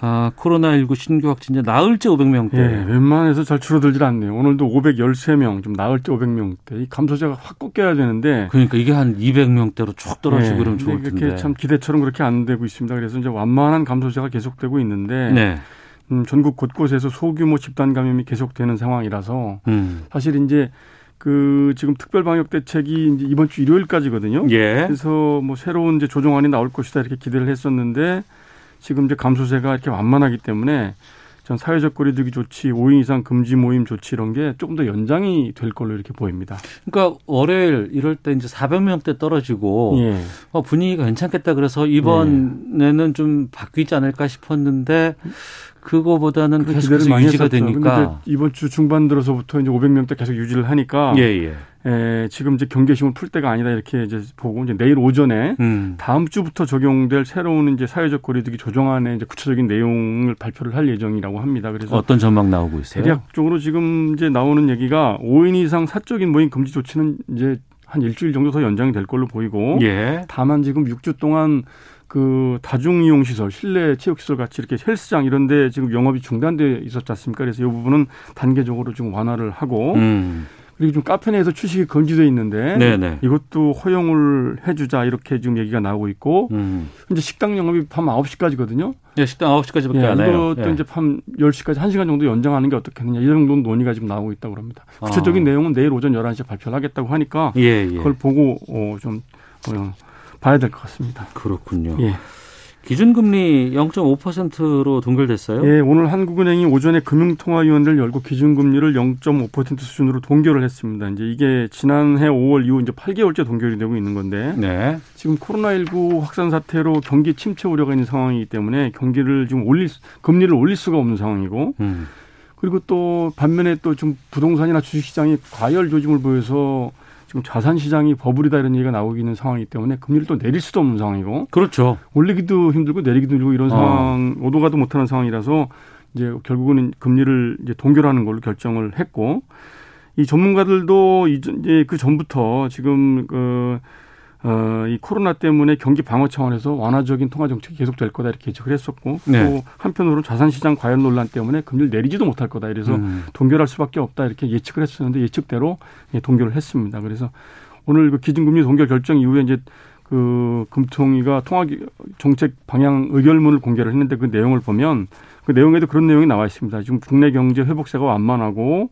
아, 코로나19 신규 확진자 나흘째 500명대. 예, 웬만해서 잘 줄어들질 않네요. 오늘도 513명, 좀 나흘째 500명대. 이 감소자가 확 꺾여야 되는데. 그러니까 이게 한 200명대로 쭉 떨어지고 예, 그러면 좋을 텐데. 이렇게 참 기대처럼 그렇게 안 되고 있습니다. 그래서 이제 완만한 감소자가 계속되고 있는데. 네. 음, 전국 곳곳에서 소규모 집단 감염이 계속되는 상황이라서. 음. 사실 이제 그 지금 특별 방역 대책이 이제 이번 주 일요일까지거든요. 예. 그래서 뭐 새로운 이제 조정안이 나올 것이다 이렇게 기대를 했었는데 지금 이제 감소세가 이렇게 완만하기 때문에 전 사회적 거리두기 조치, 5인 이상 금지 모임 조치 이런 게 조금 더 연장이 될 걸로 이렇게 보입니다. 그러니까 월요일 이럴 때 이제 400명대 떨어지고 예. 어, 분위기가 괜찮겠다 그래서 이번에는 좀 바뀌지 않을까 싶었는데 그거보다는 그 계속 많이 유지가 했었죠. 되니까 이번 주 중반 들어서부터 이제 500명대 계속 유지를 하니까 예, 예. 에, 지금 이제 경계심을 풀 때가 아니다 이렇게 이제 보고 이제 내일 오전에 음. 다음 주부터 적용될 새로운 이제 사회적 거리두기 조정안의 이제 구체적인 내용을 발표를 할 예정이라고 합니다. 그래서 어떤 전망 나오고 있어요? 대략적으로 지금 이제 나오는 얘기가 5인 이상 사적인 모임 금지 조치는 이제 한 일주일 정도 더 연장이 될 걸로 보이고 예. 다만 지금 6주 동안 그 다중이용 시설, 실내 체육 시설 같이 이렇게 헬스장 이런 데 지금 영업이 중단돼 있었지 않습니까? 그래서 이 부분은 단계적으로 좀 완화를 하고 음. 그리고 좀 카페 내에서 취식이 금지돼 있는데 네네. 이것도 허용을 해주자 이렇게 지금 얘기가 나오고 있고 음. 이제 식당 영업이 밤 9시까지거든요. 예, 식당 9시까지밖에 예, 안 해요. 이것도 예. 이제 밤 10시까지 1시간 정도 연장하는 게 어떻겠느냐 이 정도 논의가 지금 나오고 있다고 합니다. 구체적인 아. 내용은 내일 오전 11시에 발표를 하겠다고 하니까 예, 예. 그걸 보고 어, 좀 어, 봐야 될 것 같습니다. 그렇군요. 예. 기준금리 0.5%로 동결됐어요? 예, 오늘 한국은행이 오전에 금융통화위원회를 열고 기준금리를 0.5% 수준으로 동결을 했습니다. 이제 이게 지난해 5월 이후 이제 8개월째 동결이 되고 있는 건데 네. 지금 코로나19 확산 사태로 경기 침체 우려가 있는 상황이기 때문에 경기를 지금 올릴 수- 금리를 올릴 수가 없는 상황이고 음. 그리고 또 반면에 또 좀 부동산이나 주식시장이 과열 조짐을 보여서 지금 자산 시장이 버블이다 이런 얘기가 나오고 있는 상황이기 때문에 금리를 또 내릴 수도 없는 상황이고 그렇죠. 올리기도 힘들고 내리기도 힘들고 이런 어. 상황 오도가도 못하는 상황이라서 이제 결국은 금리를 이제 동결하는 걸로 결정을 했고 이 전문가들도 이제 그 전부터 지금 그 어, 이 코로나 때문에 경기 방어 차원에서 완화적인 통화 정책이 계속될 거다 이렇게 예측을 했었고 네. 또 한편으로 자산 시장 과열 논란 때문에 금리를 내리지도 못할 거다 이래서 음. 동결할 수밖에 없다 이렇게 예측을 했었는데 예측대로 예, 동결을 했습니다. 그래서 오늘 그 기준금리 동결 결정 이후에 이제 그 금통위가 통화 정책 방향 의결문을 공개를 했는데 그 내용을 보면 그 내용에도 그런 내용이 나와 있습니다. 지금 국내 경제 회복세가 완만하고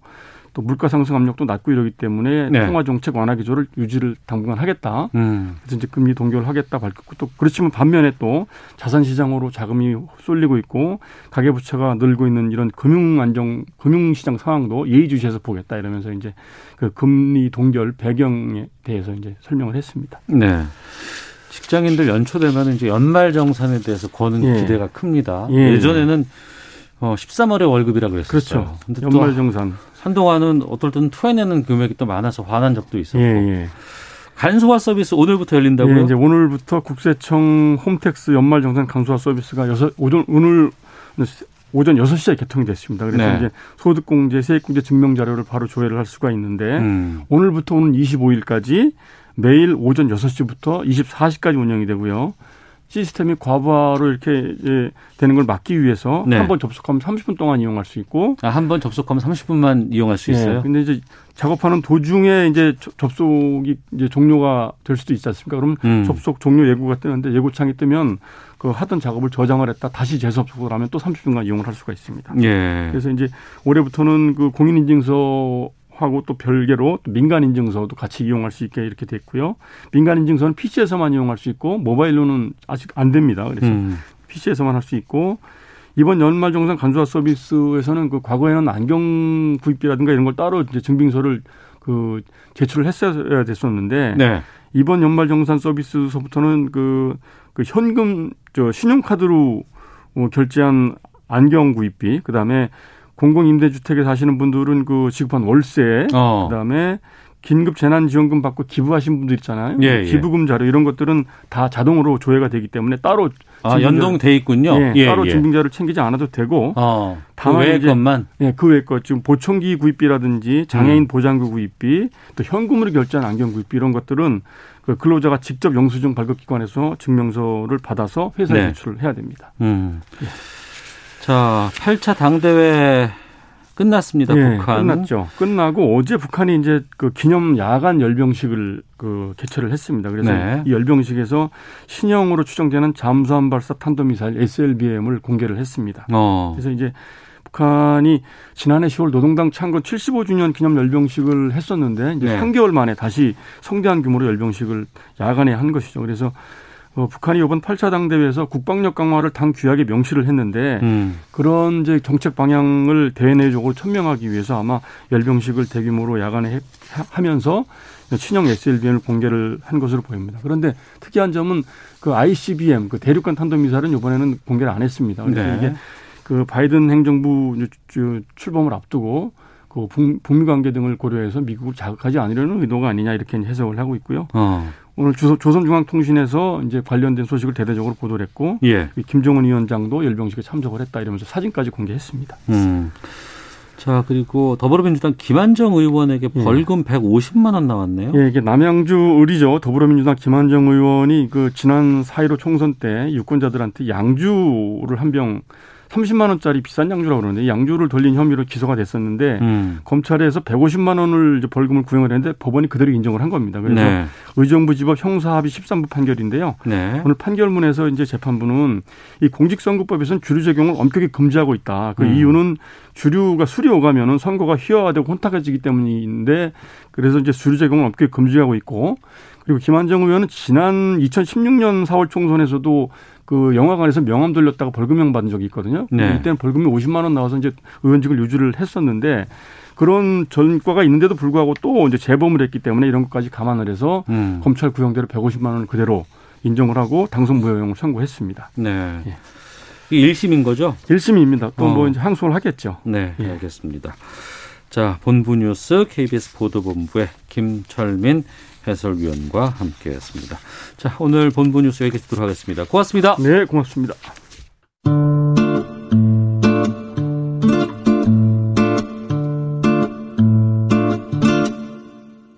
또 물가 상승 압력도 낮고 이러기 때문에 네. 통화 정책 완화 기조를 유지를 당분간 하겠다. 음. 그래서 이제 금리 동결을 하겠다 밝혔고 또 그렇지만 반면에 또 자산 시장으로 자금이 쏠리고 있고 가계 부채가 늘고 있는 이런 금융 안정 금융 시장 상황도 예의주시해서 보겠다 이러면서 이제 그 금리 동결 배경에 대해서 이제 설명을 했습니다. 네. 직장인들 연초 되면 이제 연말 정산에 대해서 거는 예. 기대가 큽니다. 예. 예. 전에는 어, 13월에 월급이라 그랬었어요. 그렇죠. 근데 연말 또 정산. 한동안은 어떨 때는 토해내는 금액이 또 많아서 화난 적도 있었고. 예, 예. 간소화 서비스 오늘부터 열린다고요? 예, 이제 오늘부터 국세청 홈택스 연말 정산 강소화 서비스가 여섯 오전 오늘 오전 6시에 개통이 됐습니다. 그래서 네. 이제 소득공제, 세액공제 증명 자료를 바로 조회를 할 수가 있는데 음. 오늘부터 오는 25일까지 매일 오전 6시부터 24시까지 운영이 되고요. 시스템이 과부하로 이렇게 예, 되는 걸 막기 위해서 네. 한번 접속하면 30분 동안 이용할 수 있고 아, 한 번 접속하면 30분만 이용할 수 있어요. 예, 근데 이제 작업하는 도중에 이제 저- 접속이 이제 종료가 될 수도 있지 않습니까? 그럼 음. 접속 종료 예고가 뜨는데 예고창이 뜨면 그 하던 작업을 저장을 했다 다시 재접속을 하면 또 30분간 이용을 할 수가 있습니다. 예. 그래서 이제 올해부터는 그 공인인증서 하고 또 별개로 또 민간 인증서도 같이 이용할 수 있게 이렇게 됐고요. 민간 인증서는 PC에서만 이용할 수 있고 모바일로는 아직 안 됩니다. 그래서 음. PC에서만 할 수 있고 이번 연말 정산 간소화 서비스에서는 그 과거에는 안경 구입비라든가 이런 걸 따로 이제 증빙서를 그 제출을 했어야 됐었는데 네. 이번 연말 정산 서비스서부터는 그, 그 현금 저 신용카드로 어, 결제한 안경 구입비 그다음에 공공임대주택에 사시는 분들은 그 지급한 월세 어. 그다음에 긴급 재난지원금 받고 기부하신 분들 있잖아요. 예, 예. 기부금 자료 이런 것들은 다 자동으로 조회가 되기 때문에 따로 아, 연동돼 있군요. 예, 예, 따로 예. 증빙자를 챙기지 않아도 되고 어. 그 다만 외의 이제- 것만. 예, 그 외에 것 지금 보청기 구입비라든지 장애인 음. 보장구 구입비 또 현금으로 결제한 안경 구입비 이런 것들은 그 근로자가 직접 영수증 발급 기관에서 증명서를 받아서 회사에 네. 제출을 해야 됩니다. 음. 자, 8차 당대회 끝났습니다. 예, 북한. 끝났죠. 끝나고 어제 북한이 이제 그 기념 야간 열병식을 그 개최를 했습니다. 그래서 네. 이 열병식에서 신형으로 추정되는 잠수함 발사 탄도 미사일 SLBM을 공개를 했습니다. 어. 그래서 이제 북한이 지난해 10월 노동당 창건 75주년 기념 열병식을 했었는데 이제 네. 3개월 만에 다시 성대한 규모로 열병식을 야간에 한 것이죠. 그래서 어, 북한이 이번 8차 당대회에서 국방력 강화를 당 규약에 명시를 했는데 음. 그런 이제 정책 방향을 대외 내적으로 천명하기 위해서 아마 열병식을 대규모로 야간에 해- 하면서 친형 SLBM을 공개를 한 것으로 보입니다. 그런데 특이한 점은 그 ICBM, 그 대륙간 탄도미사일은 이번에는 공개를 안 했습니다. 그래서 네. 이게 그 바이든 행정부 출범을 앞두고 그 북- 북미 관계 등을 고려해서 미국을 자극하지 않으려는 의도가 아니냐 이렇게 해석을 하고 있고요. 어. 오늘 주- 조선중앙통신에서 이제 관련된 소식을 대대적으로 보도를 했고 예. 이 김정은 위원장도 열병식에 참석을 했다 이러면서 사진까지 공개했습니다. 음. 자, 그리고 더불어민주당 김한정 의원에게 예. 벌금 150만 원 나왔네요. 예, 이게 남양주 을이죠. 더불어민주당 김한정 의원이 그 지난 4.15 총선 때 유권자들한테 양주를 한병 30만 원짜리 비싼 양주라고 그러는데 이 양주를 돌린 혐의로 기소가 됐었는데 음. 검찰에서 150만 원을 이제 벌금을 구형을 했는데 법원이 그대로 인정을 한 겁니다. 그래서 네. 의정부지법 형사합의 13부 판결인데요. 네. 오늘 판결문에서 이제 재판부는 이 공직선거법에서는 주류 적용을 엄격히 금지하고 있다. 그 음. 이유는 주류가 술이 오가면은 선거가 희화화되고 혼탁해지기 때문인데 그래서 이제 주류 적용을 엄격히 금지하고 있고 그리고 김한정 의원은 지난 2016년 4월 총선에서도 그 영화관에서 명함 돌렸다가 벌금형 받은 적이 있거든요. 네. 이때는 벌금이 50만 원 나와서 이제 의원직을 유지를 했었는데 그런 전과가 있는데도 불구하고 또 이제 재범을 했기 때문에 이런 것까지 감안을 해서 음. 검찰 구형대로 150만 원을 그대로 인정을 하고 당선 무효형을 선고했습니다. 네. 예. 1심인 거죠? 1심입니다. 또뭐 어. 이제 항소를 하겠죠. 네, 예. 알겠습니다. 자, 본부 뉴스 KBS 보도본부의 김철민 해설위원과 함께했습니다. 자, 오늘 본부 뉴스 여기까지 듣도록 하겠습니다. 고맙습니다. 네, 고맙습니다.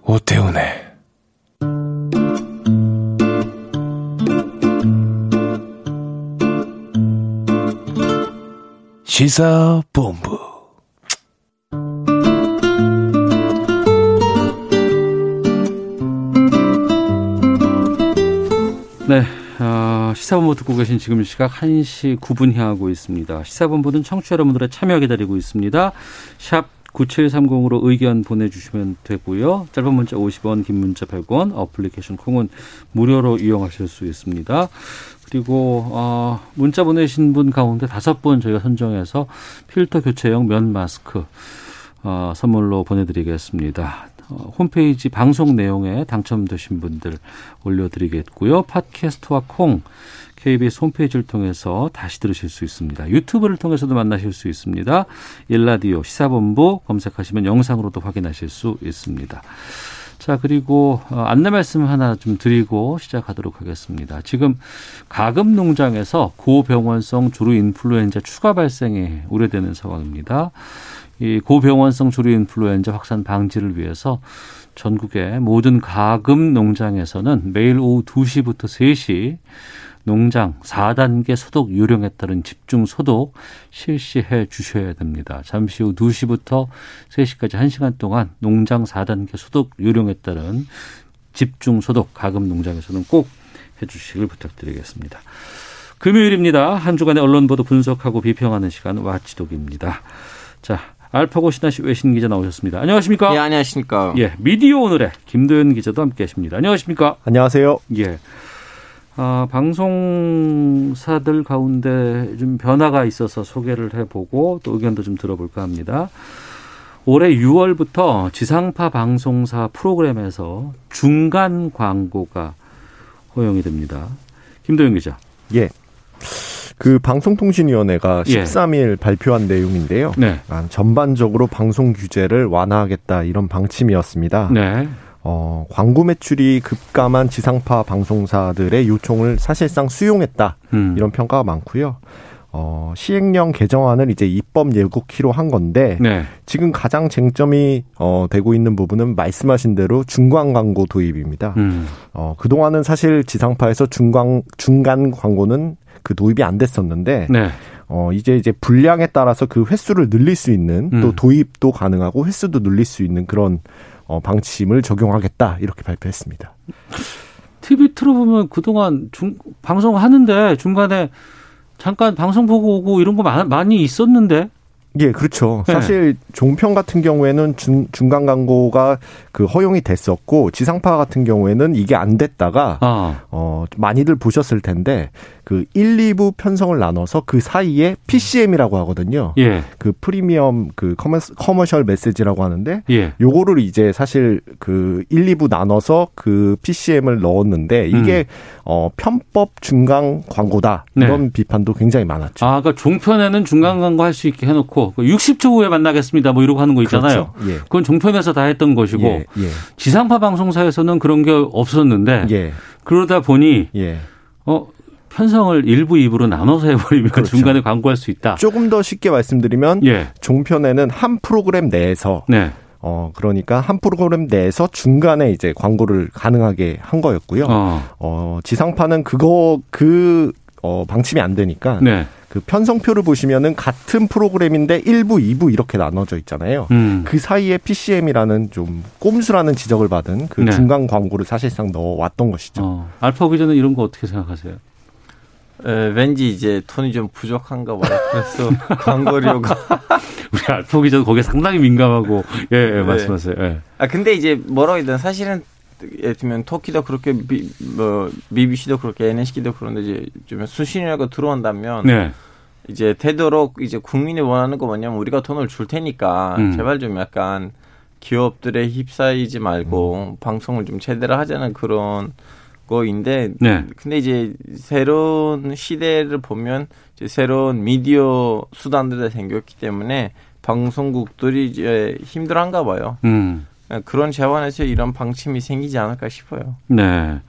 오태훈의 시사본부 네, 어, 시사본부 듣고 계신 지금 시각 1시 9분 향하고 있습니다. 시사본부는 청취자 여러분들의 참여 기다리고 있습니다. 샵 9730으로 의견 보내주시면 되고요. 짧은 문자 50원, 긴 문자 100원, 어플리케이션 콩은 무료로 이용하실 수 있습니다. 그리고 어, 문자 보내신 분 가운데 다섯 분 저희가 선정해서 필터 교체용 면 마스크 어, 선물로 보내드리겠습니다. 어, 홈페이지 방송 내용에 당첨되신 분들 올려드리겠고요. 팟캐스트와 콩 KBS 홈페이지를 통해서 다시 들으실 수 있습니다. 유튜브를 통해서도 만나실 수 있습니다. 일라디오 시사본부 검색하시면 영상으로도 확인하실 수 있습니다. 자, 그리고 어, 안내 말씀 하나 좀 드리고 시작하도록 하겠습니다. 지금 가금 농장에서 고병원성 주루 인플루엔자 추가 발생이 우려되는 상황입니다. 이 고병원성 주루 인플루엔자 확산 방지를 위해서 전국의 모든 가금 농장에서는 매일 오후 2시부터 3시 농장 4단계 소독 요령에 따른 집중 소독 실시해 주셔야 됩니다. 잠시 후 2시부터 3시까지 1시간 동안 농장 4단계 소독 요령에 따른 집중 소독 가금 농장에서는 꼭 해주시길 부탁드리겠습니다. 금요일입니다. 한 주간의 언론 보도 분석하고 비평하는 시간 와치독입니다. 자, 알파고 신하시 외신 기자 나오셨습니다. 안녕하십니까? 예, 안녕하십니까? 예, 미디어 오늘의 김도현 기자도 함께하십니다. 안녕하십니까? 안녕하세요. 예. 아, 방송사들 가운데 좀 변화가 있어서 소개를 해보고 또 의견도 좀 들어볼까 합니다. 올해 6월부터 지상파 방송사 프로그램에서 중간 광고가 허용이 됩니다. 김도영 기자. 예. 그 방송통신위원회가 예. 13일 발표한 내용인데요. 네. 아, 전반적으로 방송 규제를 완화하겠다 이런 방침이었습니다. 네. 어, 광고 매출이 급감한 지상파 방송사들의 요청을 사실상 수용했다 음. 이런 평가가 많고요. 어, 시행령 개정안을 이제 입법 예고키로 한 건데 네. 지금 가장 쟁점이 어, 되고 있는 부분은 말씀하신 대로 중간 광고 도입입니다. 음. 어, 그동안은 사실 지상파에서 중간, 중간 광고는 그 도입이 안 됐었는데, 네. 어, 이제 이제 분량에 따라서 그 횟수를 늘릴 수 있는 또 음. 도입도 가능하고 횟수도 늘릴 수 있는 그런 어, 방침을 적용하겠다 이렇게 발표했습니다. TV 틀어보면 그동안 중, 방송 하는데 중간에 잠깐 방송 보고 오고 이런 거 많, 많이 있었는데. 예, 그렇죠. 네. 사실 종편 같은 경우에는 중, 중간 광고가 그 허용이 됐었고 지상파 같은 경우에는 이게 안 됐다가 아. 어, 많이들 보셨을 텐데 그 1, 2부 편성을 나눠서 그 사이에 PCM이라고 하거든요. 예. 그 프리미엄 그 commerce, commercial 메시지라고 하는데 예. 요거를 이제 사실 그 1, 2부 나눠서 그 PCM을 넣었는데 이게 어 편법 중간 광고다. 음. 네. 이런 비판도 굉장히 많았죠. 아, 그러니까 종편에는 중간 광고 할 수 있게 해 놓고 60초 후에 만나겠습니다. 뭐 이러고 하는 거 있잖아요. 그렇죠. 예. 그건 종편에서 다 했던 것이고 예, 예. 지상파 방송사에서는 그런 게 없었는데 예. 그러다 보니 예. 어 편성을 일부 2부로 나눠서 해버리면 그렇죠. 중간에 광고할 수 있다. 조금 더 쉽게 말씀드리면 예. 종편에는 한 프로그램 내에서 네. 어 그러니까 한 프로그램 내에서 중간에 이제 광고를 가능하게 한 거였고요. 어, 어. 지상파는 그거 그 어, 방침이 안 되니까 네. 그 편성표를 보시면은 같은 프로그램인데 1부, 2부 이렇게 나눠져 있잖아요. 음. 그 사이에 PCM이라는 좀 꼼수라는 지적을 받은 그 네. 중간 광고를 사실상 넣어왔던 것이죠. 어. 알파 기자는 이런 거 어떻게 생각하세요? 에, 왠지 이제 돈이 좀 부족한가 봐요. 그래서 광고료가. 우리 알파 기자도 거기에 상당히 민감하고 예, 예 네. 말씀하세요. 예. 아 근데 이제 뭐라고 해야 되나 사실은 예를 들면 터키도 그렇게 비, 뭐 BBC도 그렇게 NHK도 그런데 이제 좀 수신료가 들어온다면 네. 이제 되도록 이제 국민이 원하는 거 뭐냐면 우리가 돈을 줄 테니까 음. 제발 좀 약간 기업들에 휩싸이지 말고 음. 방송을 좀 제대로 하자는 그런 거인데 네. 근데 이제 새로운 시대를 보면 이제 새로운 미디어 수단들이 생겼기 때문에 방송국들이 이제 힘들한가 봐요. 음. 그런 차원에서 이런 방침이 생기지 않을까 싶어요. 네.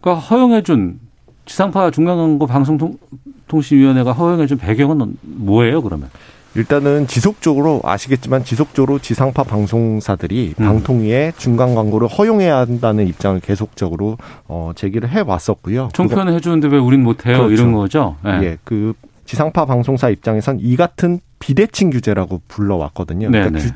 그러니까 허용해준 지상파 중간광고 방송통신위원회가 허용해준 배경은 뭐예요, 그러면? 일단은 지속적으로 아시겠지만 지속적으로 지상파 방송사들이 음. 방통위에 중간 광고를 허용해야 한다는 입장을 계속적으로 어, 제기를 해 왔었고요. 종편은 해주는데 왜 우린 못 해요? 그렇죠. 이런 거죠? 네. 예, 그 지상파 방송사 입장에선 이 같은 비대칭 규제라고 불러왔거든요. 그러니까 규-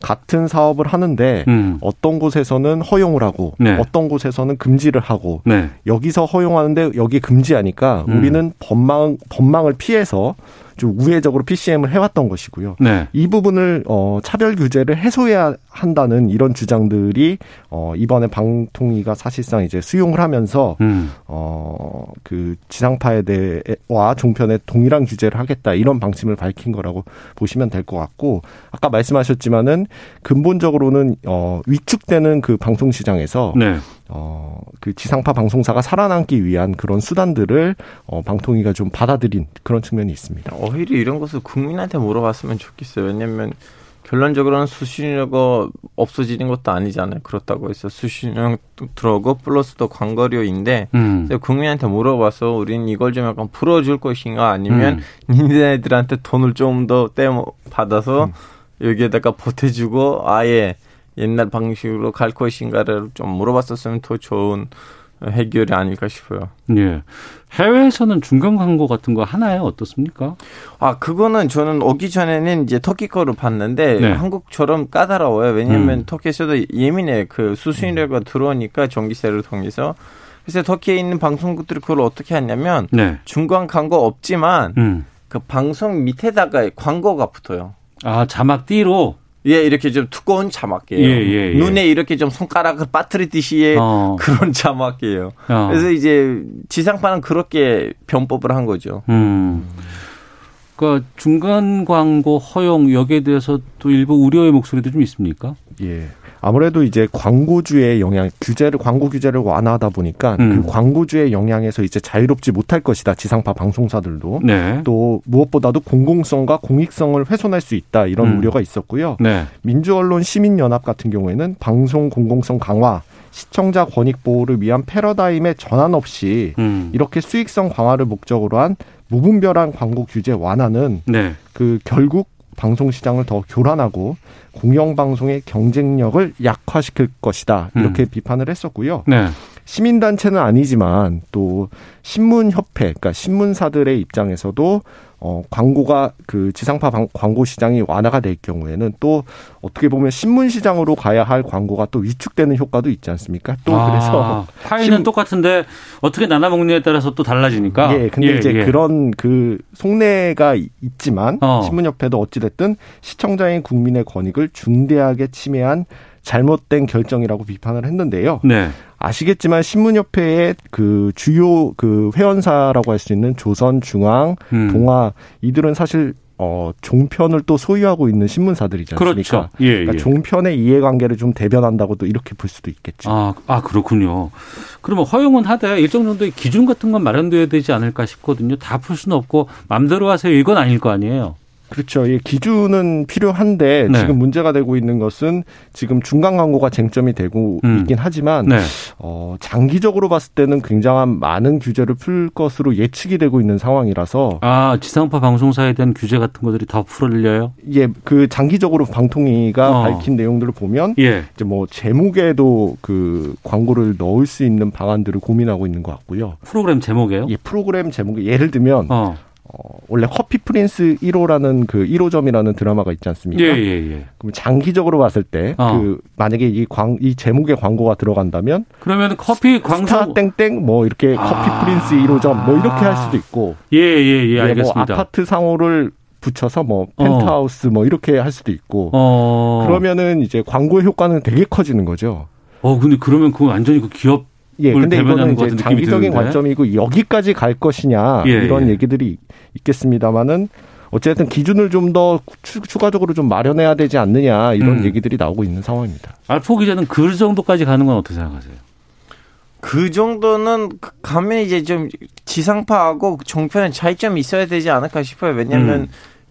같은 사업을 하는데 음. 어떤 곳에서는 허용을 하고 네. 어떤 곳에서는 금지를 하고 네. 여기서 허용하는데 여기 금지하니까 음. 우리는 법망 법망을 피해서 좀 우회적으로 PCM을 해왔던 것이고요. 네. 이 부분을 어 차별 규제를 해소해야 한다는 이런 주장들이 어 이번에 방통위가 사실상 이제 수용을 하면서 음. 어 그 지상파에 대해와 종편에 동일한 규제를 하겠다 이런 방침을 밝힌 거라고 보시면 될 것 같고 아까 말씀하셨지만은 근본적으로는 어 위축되는 그 방송 시장에서 네. 어 그 지상파 방송사가 살아남기 위한 그런 수단들을 어 방통위가 좀 받아들인 그런 측면이 있습니다. 오히려 이런 것을 국민한테 물어봤으면 좋겠어요. 왜냐하면 결론적으로는 수신료가 없어지는 것도 아니잖아요. 그렇다고 해서 수신료 들어오고 플러스 또 광고료인데 음. 국민한테 물어봐서 우리는 이걸 좀 약간 풀어줄 것인가 아니면 음. 니네들한테 돈을 좀 더 떼어 받아서 여기에다가 보태주고 아예 옛날 방식으로 갈 것인가를 좀 물어봤었으면 더 좋은 해결이 아닐까 싶어요. 예. 해외에서는 중간 광고 같은 거 하나요? 어떻습니까? 아, 그거는 저는 오기 전에는 이제 터키 거를 봤는데 네. 한국처럼 까다로워요. 왜냐하면 음. 터키에서도 예민해. 그 수수료가 들어오니까 전기세를 통해서. 그래서 터키에 있는 방송국들이 그걸 어떻게 하냐면 네. 중간 광고 없지만 음. 그 방송 밑에다가 광고가 붙어요. 아, 자막 띠로 예, 이렇게 좀 두꺼운 자막이에요. 예, 예, 예. 눈에 이렇게 좀 손가락을 빠뜨리듯이 어. 그런 자막이에요. 어. 그래서 이제 지상파는 그렇게 변법을 한 거죠. 음. 그러니까 중간 광고 허용 여기에 대해서 또 일부 우려의 목소리도 좀 있습니까? 예. 아무래도 이제 광고주의 영향, 규제를, 광고 규제를 완화하다 보니까 음. 그 광고주의 영향에서 이제 자유롭지 못할 것이다. 지상파 방송사들도. 네. 또 무엇보다도 공공성과 공익성을 훼손할 수 있다. 이런 음. 우려가 있었고요. 네. 민주언론 시민연합 같은 경우에는 방송 공공성 강화, 시청자 권익 보호를 위한 패러다임의 전환 없이 음. 이렇게 수익성 강화를 목적으로 한 무분별한 광고 규제 완화는 네. 그 결국 방송 시장을 더 교란하고 공영 방송의 경쟁력을 약화시킬 것이다 이렇게 비판을 했었고요. 네. 시민 단체는 아니지만 또 신문 협회, 그러니까 신문사들의 입장에서도 어 광고가 그 지상파 방- 광고 시장이 완화가 될 경우에는 또 어떻게 보면 신문 시장으로 가야 할 광고가 또 위축되는 효과도 있지 않습니까? 또 아, 그래서 파이는 심- 똑같은데 어떻게 나눠 먹느냐에 따라서 또 달라지니까. 예, 근데 이제 예. 그런 그 속내가 이- 있지만 어. 신문협회도 어찌 됐든 시청자인 국민의 권익을 중대하게 침해한 잘못된 결정이라고 비판을 했는데요. 네. 아시겠지만 신문협회의 그 주요 그 회원사라고 할 수 있는 조선, 중앙, 음. 동아 이들은 사실 어 종편을 또 소유하고 있는 신문사들이지 않습니까? 그렇죠. 예, 예. 그러니까 종편의 이해관계를 좀 대변한다고도 이렇게 볼 수도 있겠죠. 아, 아, 그렇군요. 그러면 허용은 하되 일정 정도의 기준 같은 건 마련돼야 되지 않을까 싶거든요. 다 풀 수는 없고 맘대로 하세요. 이건 아닐 거 아니에요. 그렇죠. 예, 기준은 필요한데 네. 지금 문제가 되고 있는 것은 지금 중간 광고가 쟁점이 되고 음. 있긴 하지만 네. 어, 장기적으로 봤을 때는 굉장한 많은 규제를 풀 것으로 예측이 되고 있는 상황이라서 아, 지상파 방송사에 대한 규제 같은 것들이 더 풀릴려요? 예, 그 장기적으로 방통위가 어. 밝힌 내용들을 보면 예. 이제 뭐 제목에도 그 광고를 넣을 수 있는 방안들을 고민하고 있는 것 같고요. 프로그램 제목이에요? 예, 프로그램 제목이 예를 들면 어. 어, 원래 커피 프린스 1호라는 그 1호점이라는 드라마가 있지 않습니까? 예, 예, 예. 그럼 장기적으로 봤을 때그 어. 만약에 이 광 이 제목에 광고가 들어간다면 그러면 커피 스타 광고 땡땡 뭐 이렇게 아. 커피 프린스 1호점 뭐 이렇게 할 수도 있고 예, 예, 예, 예, 뭐 알겠습니다. 아파트 상호를 붙여서 뭐 펜트하우스 뭐 이렇게 할 수도 있고 어. 그러면은 이제 광고의 효과는 되게 커지는 거죠. 어, 근데 그러면 그건 완전히 그 기업 예, 근데 이거는 것 이제 장기적인 드는데. 관점이고 여기까지 갈 것이냐 예, 이런 예. 얘기들이 있겠습니다만은 어쨌든 기준을 좀 더 추가적으로 좀 마련해야 되지 않느냐 이런 음. 얘기들이 나오고 있는 상황입니다. 알포 기자는 그 정도까지 가는 건 어떻게 생각하세요? 그 정도는 그 가면 이제 좀 지상파하고 종편의 차이점이 있어야 되지 않을까 싶어요. 왜냐하면 음.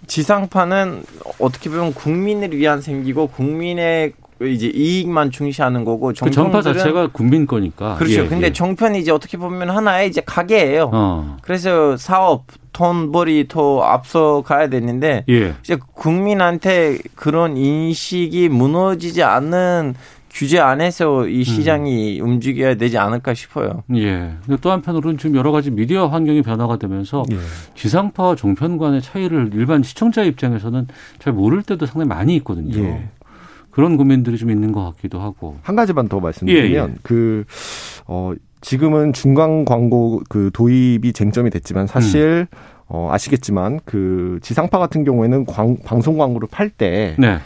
지상파는 어떻게 보면 국민을 위한 생기고 국민의 이제 이익만 중시하는 거고 그 전파 종편들은 자체가 국민 거니까. 그렇죠. 예, 근데 예. 종편이 이제 어떻게 보면 하나의 이제 가게예요. 어. 그래서 사업, 돈벌이 더 앞서 가야 되는데 예. 이제 국민한테 그런 인식이 무너지지 않는 규제 안에서 이 시장이 움직여야 되지 않을까 싶어요. 예. 근데 또 한편으로는 지금 여러 가지 미디어 환경이 변화가 되면서 예. 지상파와 종편 간의 차이를 일반 시청자 입장에서는 잘 모를 때도 상당히 많이 있거든요. 예. 그런 고민들이 좀 있는 것 같기도 하고. 한 가지만 더 말씀드리면 예, 예. 그 어, 지금은 중간 광고 그 도입이 쟁점이 됐지만 사실 음. 어, 아시겠지만 그 지상파 같은 경우에는 광, 방송 광고를 팔 때그 네.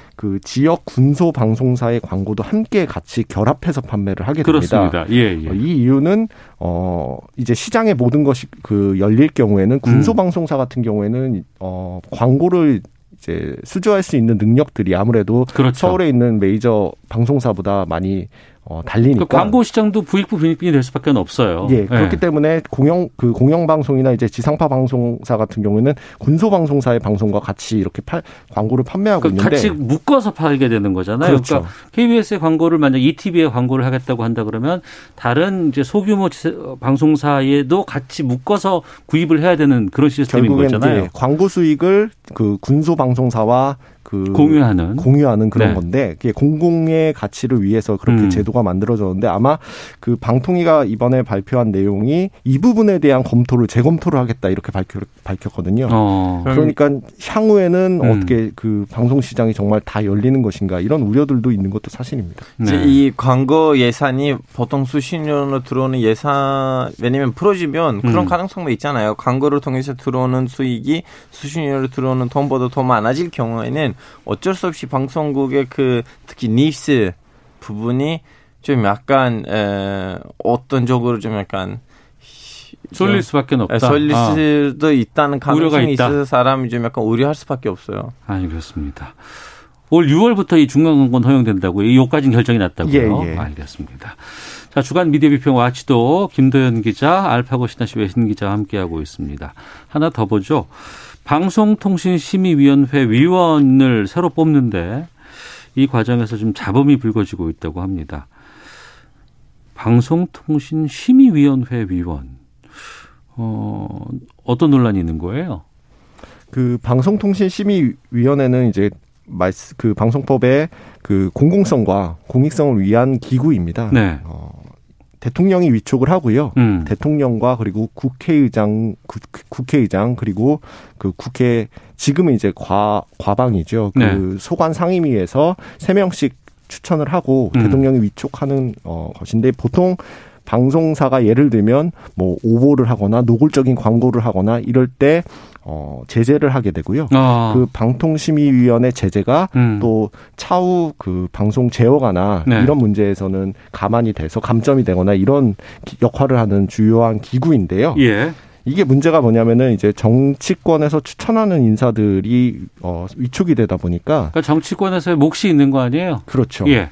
지역 군소 방송사의 광고도 함께 같이 결합해서 판매를 하게 됩니다. 그렇습니다. 예, 예. 어, 이 이유는 어 이제 시장의 모든 것이 그 열릴 경우에는 군소 음. 방송사 같은 경우에는 어 광고를 이제 수주할 수 있는 능력들이 아무래도 그렇죠. 서울에 있는 메이저 방송사보다 많이 어 달리니까 그 광고 시장도 부익부 빈익빈이 될 수밖에 없어요. 예, 그렇기 때문에 공영 그 공영 방송이나 이제 지상파 방송사 같은 경우에는 군소 방송사의 방송과 같이 이렇게 팔, 광고를 판매하고 그 있는데 같이 묶어서 팔게 되는 거잖아요. 그렇죠. 그러니까 KBS의 광고를 만약 ETV에 광고를 하겠다고 한다 그러면 다른 이제 소규모 지- 방송사에도 같이 묶어서 구입을 해야 되는 그런 시스템인 거잖아요. 이제 광고 수익을 그 군소 방송사와 그 공유하는 공유하는 그런 네. 건데 그게 공공의 가치를 위해서 그렇게 음. 제도가 만들어졌는데 아마 그 방통위가 이번에 발표한 내용이 이 부분에 대한 검토를 재검토를 하겠다 이렇게 밝혀, 밝혔거든요. 어. 그러니까 향후에는 음. 어떻게 그 방송 시장이 정말 다 열리는 것인가 이런 우려들도 있는 것도 사실입니다. 이제 네. 이 광고 예산이 보통 수십 년으로 들어오는 예산 왜냐면 풀어지면 그런 음. 가능성도 있잖아요. 광고를 통해서 들어오는 수익이 수십 년으로 들어오는 돈보다 더 많아질 경우에는 어쩔 수 없이 방송국의 그 특히 뉴스 부분이 좀 약간 에, 어떤 쪽으로 좀 약간 쏠릴 수밖에 없다. 에, 쏠릴 아. 수도 있다는 우려가 가능성이 있다. 있어서 사람이 좀 약간 우려할 수밖에 없어요. 알겠습니다. 올 6월부터 이 중간광고 허용된다고요. 요까지는 결정이 났다고요. 예, 예. 알겠습니다. 자, 주간 미디어 비평 와치도 김도현 기자, 알파고 신하시 외신 기자와 함께하고 있습니다. 하나 더 보죠. 방송통신심의위원회 위원을 새로 뽑는데 이 과정에서 좀 잡음이 불거지고 있다고 합니다. 방송통신심의위원회 위원. 어, 어떤 논란이 있는 거예요? 그 방송통신심의위원회는 이제 말스 그 방송법의 그 공공성과 공익성을 위한 기구입니다. 네. 어, 대통령이 위촉을 하고요. 음. 대통령과 그리고 국회의장 국, 국회의장 그리고 그 국회 지금은 이제 과 과방이죠. 그 네. 소관 상임위에서 세 명씩 추천을 하고 음. 대통령이 위촉하는 어 것인데 보통 방송사가 예를 들면 뭐 오보를 하거나 노골적인 광고를 하거나 이럴 때 어, 제재를 하게 되고요. 아. 그 방통심의위원회 제재가 음. 또 차후 그 방송 제어가나 네. 이런 문제에서는 가만히 돼서 감점이 되거나 이런 기- 역할을 하는 주요한 기구인데요. 예. 이게 문제가 뭐냐면은 이제 정치권에서 추천하는 인사들이 어 위축이 되다 보니까 그러니까 정치권에서의 몫이 있는 거 아니에요? 그렇죠. 예.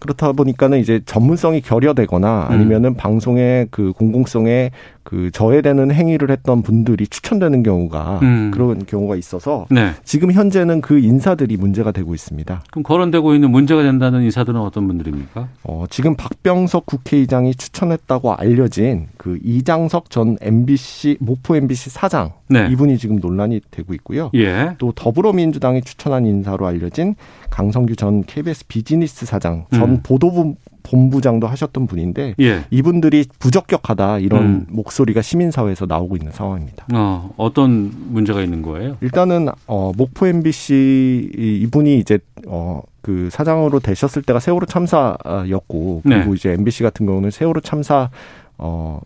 그렇다 보니까는 이제 전문성이 결여되거나 음. 아니면은 방송의 그 공공성에 그 저해되는 행위를 했던 분들이 추천되는 경우가 음. 그런 경우가 있어서 네. 지금 현재는 그 인사들이 문제가 되고 있습니다. 그럼 거론되고 있는 문제가 된다는 인사들은 어떤 분들입니까? 어, 지금 박병석 국회의장이 추천했다고 알려진 그 이장석 전 MBC 목포 MBC 사장 네. 이분이 지금 논란이 되고 있고요. 예. 또 더불어민주당이 추천한 인사로 알려진 강성규 전 KBS 비즈니스 사장 전 음. 보도부 본부장도 하셨던 분인데 예. 이분들이 부적격하다 이런 음. 목소리가 시민사회에서 나오고 있는 상황입니다. 어, 어떤 문제가 있는 거예요? 일단은 어 목포 MBC 이- 이분이 이제 어 그 사장으로 되셨을 때가 세월호 참사였고 그리고 네. 이제 MBC 같은 경우는 세월호 참사 어의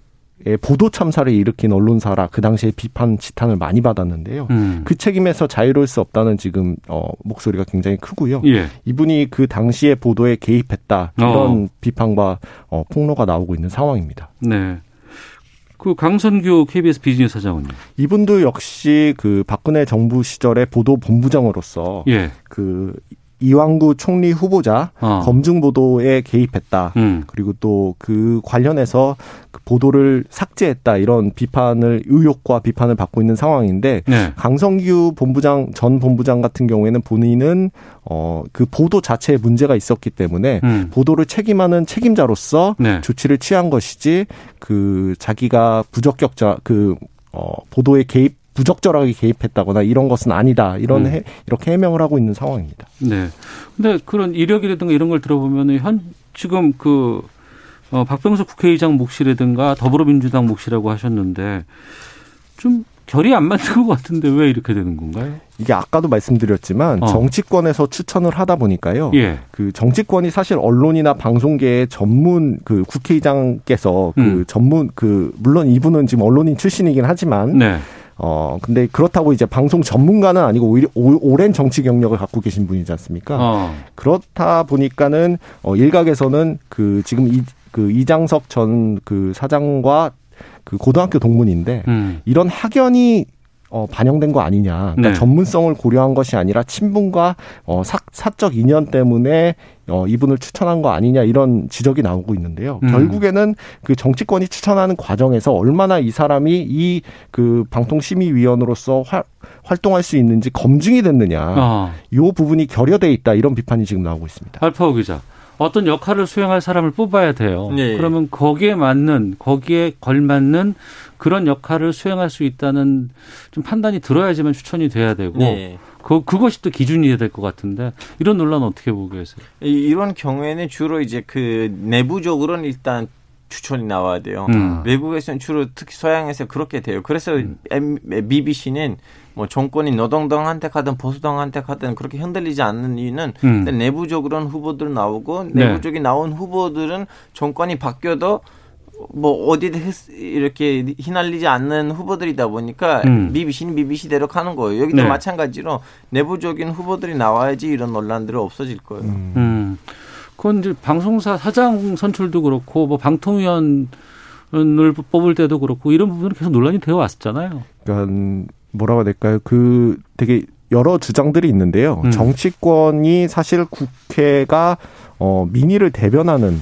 보도 참사를 일으킨 언론사라 그 당시에 비판 지탄을 많이 받았는데요. 음. 그 책임에서 자유로울 수 없다는 지금 어 목소리가 굉장히 크고요. 예. 이분이 그 당시에 보도에 개입했다 이런 어. 비판과 어 폭로가 나오고 있는 상황입니다. 네. 그 강선규 KBS 비즈니스 사장은요? 이분도 역시 그 박근혜 정부 시절의 보도 본부장으로서 예. 그 이왕구 총리 후보자 어. 검증 보도에 개입했다. 음. 그리고 또 그 관련해서 그 보도를 삭제했다 이런 비판을 의혹과 비판을 받고 있는 상황인데 네. 강성규 본부장 전 본부장 같은 경우에는 본인은 어그 보도 자체에 문제가 있었기 때문에 음. 보도를 책임하는 책임자로서 네. 조치를 취한 것이지 그 자기가 부적격자 그 어, 보도에 개입 부적절하게 개입했다거나 이런 것은 아니다 이런 음. 해, 이렇게 해명을 하고 있는 상황입니다. 네. 근데 그런 이력이라든가 이런 걸 들어보면은 현 지금 그 어, 박병석 국회의장 몫이라든가 더불어민주당 몫이라고 하셨는데 좀 결이 안 맞는 것 같은데 왜 이렇게 되는 건가요? 이게 아까도 말씀드렸지만 어. 정치권에서 추천을 하다 보니까요. 예. 그 정치권이 사실 언론이나 방송계의 전문 그 국회의장께서 그 음. 전문 그 물론 이분은 지금 언론인 출신이긴 하지만 네. 어 근데 그렇다고 이제 방송 전문가는 아니고 오히려 오- 오랜 정치 경력을 갖고 계신 분이지 않습니까? 어. 그렇다 보니까는 어 일각에서는 그 지금 이 그 이장석 전 그 사장과 그 고등학교 동문인데 음. 이런 학연이 어, 반영된 거 아니냐. 그러니까 네. 전문성을 고려한 것이 아니라 친분과 어, 사, 사적 인연 때문에 어, 이분을 추천한 거 아니냐 이런 지적이 나오고 있는데요. 음. 결국에는 그 정치권이 추천하는 과정에서 얼마나 이 사람이 이 그 방통심의위원으로서 활, 활동할 수 있는지 검증이 됐느냐. 어. 요 부분이 결여돼 있다 이런 비판이 지금 나오고 있습니다. 알파오 기자. 어떤 역할을 수행할 사람을 뽑아야 돼요. 네. 그러면 거기에 맞는 거기에 걸맞는 그런 역할을 수행할 수 있다는 좀 판단이 들어야지만 추천이 돼야 되고 네. 그 그것이 또 기준이 될 것 같은데 이런 논란은 어떻게 보고 계세요? 이- 이런 경우에는 주로 이제 그 내부적으로는 일단 추천이 나와야 돼요. 음. 외국에서는 주로 특히 서양에서 그렇게 돼요. 그래서 M- BBC는 뭐 정권이 노동당한테 가든 보수당한테 가든 그렇게 흔들리지 않는 이유는 음. 내부적으로는 후보들 나오고 네. 내부적인 나온 후보들은 정권이 바뀌어도 뭐 어디든 이렇게 휘날리지 않는 후보들이다 보니까 음. BBC는 BBC대로 가는 거예요. 여기도 네. 마찬가지로 내부적인 후보들이 나와야지 이런 논란들은 없어질 거예요. 음. 그건 이제 방송사 사장 선출도 그렇고 뭐 방통위원을 뽑을 때도 그렇고 이런 부분은 계속 논란이 되어 왔었잖아요. 그러니까 뭐라고 해야 될까요? 그 되게 여러 주장들이 있는데요. 음. 정치권이 사실 국회가 어 민의를 대변하는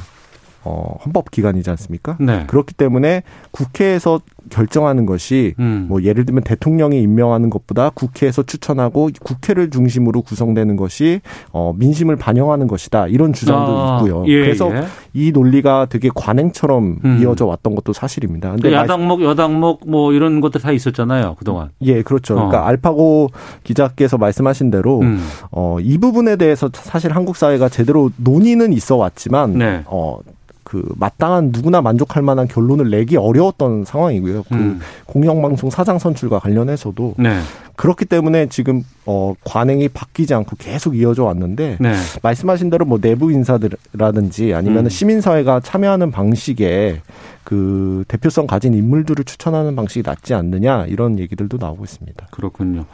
어 헌법 기관이지 않습니까? 네. 그렇기 때문에 국회에서 결정하는 것이 음. 뭐 예를 들면 대통령이 임명하는 것보다 국회에서 추천하고 국회를 중심으로 구성되는 것이 어 민심을 반영하는 것이다 이런 주장도 아, 있고요. 예, 그래서 예. 이 논리가 되게 관행처럼 음. 이어져 왔던 것도 사실입니다. 그 근데 말- 야당목, 여당목 뭐 이런 것들 다 있었잖아요 그동안. 예, 그렇죠. 어. 그러니까 알파고 기자께서 말씀하신 대로 음. 어, 이 부분에 대해서 사실 한국 사회가 제대로 논의는 있어 왔지만 네. 어, 그 마땅한 누구나 만족할 만한 결론을 내기 어려웠던 상황이고요. 그 음. 공영방송 사장 선출과 관련해서도 네. 그렇기 때문에 지금 어, 관행이 바뀌지 않고 계속 이어져 왔는데 네. 말씀하신 대로 뭐 내부 인사들이라든지 아니면 음. 시민사회가 참여하는 방식에 그 대표성 가진 인물들을 추천하는 방식이 낫지 않느냐 이런 얘기들도 나오고 있습니다. 그렇군요.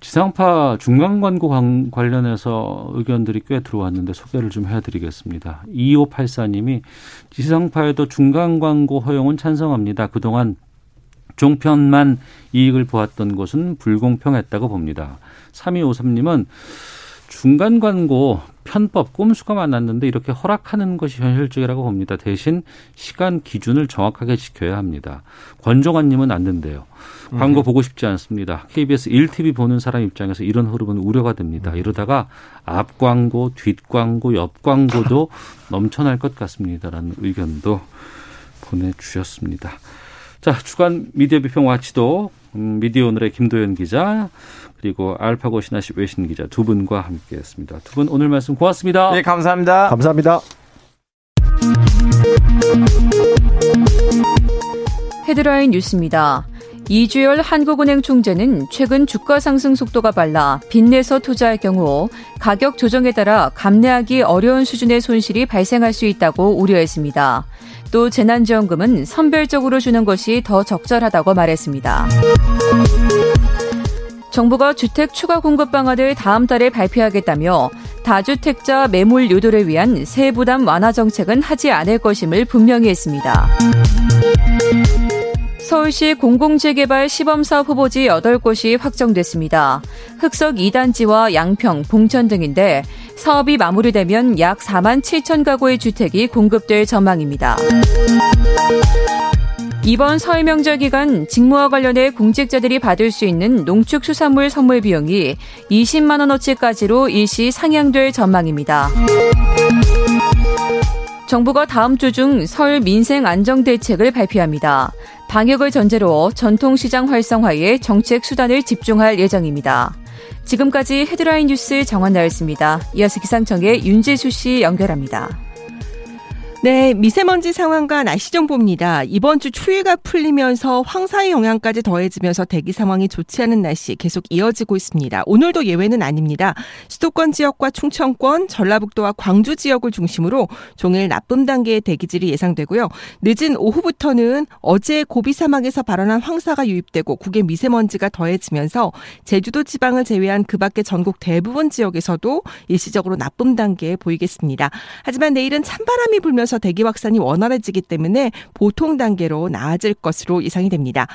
지상파 중간 광고 관- 관련해서 의견들이 꽤 들어왔는데 소개를 좀 해드리겠습니다. 2584님이 지상파에도 중간 광고 허용은 찬성합니다. 그동안 종편만 이익을 보았던 것은 불공평했다고 봅니다. 3253님은 중간 광고 편법 꼼수가 많았는데 이렇게 허락하는 것이 현실적이라고 봅니다. 대신 시간 기준을 정확하게 지켜야 합니다. 권종환님은 안 된대요. 광고 보고 싶지 않습니다. KBS 1TV 보는 사람 입장에서 이런 흐름은 우려가 됩니다. 이러다가 앞 광고, 뒷 광고, 옆 광고도 넘쳐날 것 같습니다라는 의견도 보내주셨습니다. 자, 주간 미디어 비평 와치도 음, 미디어 오늘의 김도현 기자 그리고 알파고 신하시 외신 기자 두 분과 함께했습니다. 두 분 오늘 말씀 고맙습니다. 네, 감사합니다. 감사합니다. 헤드라인 뉴스입니다. 이주열 한국은행 총재는 최근 주가 상승 속도가 빨라 빚내서 투자할 경우 가격 조정에 따라 감내하기 어려운 수준의 손실이 발생할 수 있다고 우려했습니다. 또 재난지원금은 선별적으로 주는 것이 더 적절하다고 말했습니다. 정부가 주택 추가 공급 방안을 다음 달에 발표하겠다며 다주택자 매물 유도를 위한 세부담 완화 정책은 하지 않을 것임을 분명히 했습니다. 서울시 공공재개발 시범사업 후보지 8곳이 확정됐습니다. 흑석 2단지와 양평, 봉천 등인데 사업이 마무리되면 약 4만 7천 가구의 주택이 공급될 전망입니다. 이번 설 명절 기간 직무와 관련해 공직자들이 받을 수 있는 농축수산물 선물 비용이 20만 원어치까지로 일시 상향될 전망입니다. 정부가 다음 주 중 설 민생 안정 대책을 발표합니다. 방역을 전제로 전통시장 활성화에 정책 수단을 집중할 예정입니다. 지금까지 헤드라인 뉴스 정한나였습니다. 이어서 기상청의 윤지수 씨 연결합니다. 네, 미세먼지 상황과 날씨 정보입니다. 이번 주 추위가 풀리면서 황사의 영향까지 더해지면서 대기 상황이 좋지 않은 날씨 계속 이어지고 있습니다. 오늘도 예외는 아닙니다. 수도권 지역과 충청권, 전라북도와 광주 지역을 중심으로 종일 나쁨 단계의 대기질이 예상되고요. 늦은 오후부터는 어제 고비 사막에서 발원한 황사가 유입되고 국외 미세먼지가 더해지면서 제주도 지방을 제외한 그 밖의 전국 대부분 지역에서도 일시적으로 나쁨 단계에 보이겠습니다. 하지만 내일은 찬바람이 불면서 대기 확산이 원활해지기 때문에 보통 단계로 나아질 것으로 예상이 됩니다.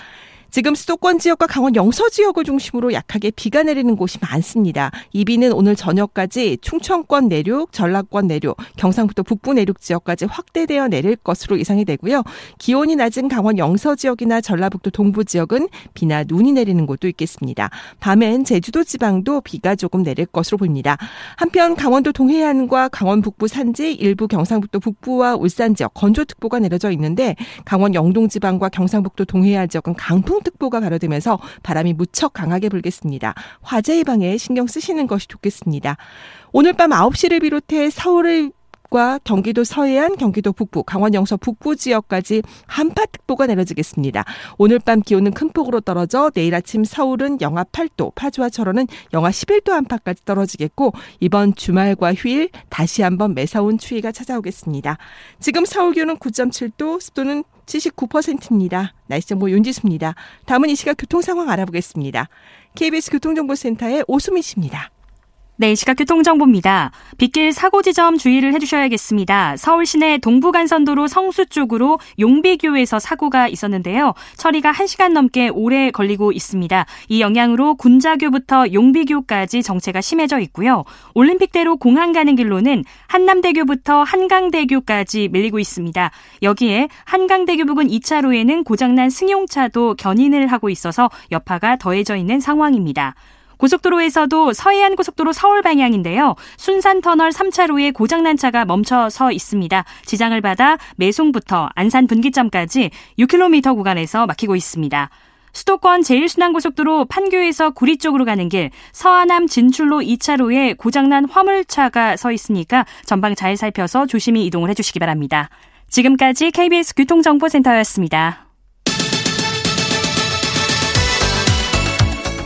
지금 수도권 지역과 강원 영서 지역을 중심으로 약하게 비가 내리는 곳이 많습니다. 이 비는 오늘 저녁까지 충청권 내륙, 전라권 내륙, 경상북도 북부 내륙 지역까지 확대되어 내릴 것으로 예상이 되고요. 기온이 낮은 강원 영서 지역이나 전라북도 동부 지역은 비나 눈이 내리는 곳도 있겠습니다. 밤엔 제주도 지방도 비가 조금 내릴 것으로 보입니다. 한편 강원도 동해안과 강원 북부 산지, 일부 경상북도 북부와 울산 지역 건조특보가 내려져 있는데 강원 영동 지방과 경상북도 동해안 지역은 강풍 호남특보가 발효되면서 바람이 무척 강하게 불겠습니다. 화재 예방에 신경 쓰시는 것이 좋겠습니다. 오늘 밤 9시를 비롯해 서울을 과 경기도 서해안, 경기도 북부, 강원 영서 북부 지역까지 한파특보가 내려지겠습니다. 오늘 밤 기온은 큰 폭으로 떨어져 내일 아침 서울은 영하 8도, 파주와 철원은 영하 11도 안팎까지 떨어지겠고 이번 주말과 휴일 다시 한번 매서운 추위가 찾아오겠습니다. 지금 서울 기온은 9.7도, 습도는 79%입니다. 날씨 정보 윤지수입니다. 다음은 이 시각 교통 상황 알아보겠습니다. KBS 교통정보센터의 오수미 씨입니다. 네, 시각 교통정보입니다. 빗길 사고 지점 주의를 해주셔야겠습니다. 서울 시내 동부간선도로 성수 쪽으로 용비교에서 사고가 있었는데요. 처리가 1시간 넘게 오래 걸리고 있습니다. 이 영향으로 군자교부터 용비교까지 정체가 심해져 있고요. 올림픽대로 공항 가는 길로는 한남대교부터 한강대교까지 밀리고 있습니다. 여기에 한강대교 부근 2차로에는 고장난 승용차도 견인을 하고 있어서 여파가 더해져 있는 상황입니다. 고속도로에서도 서해안 고속도로 서울 방향인데요. 순산 터널 3차로에 고장난 차가 멈춰서 있습니다. 지장을 받아 매송부터 안산 분기점까지 6km 구간에서 막히고 있습니다. 수도권 제1순환고속도로 판교에서 구리 쪽으로 가는 길, 서하남 진출로 2차로에 고장난 화물차가 서 있으니까 전방 잘 살펴서 조심히 이동을 해주시기 바랍니다. 지금까지 KBS 교통정보센터였습니다.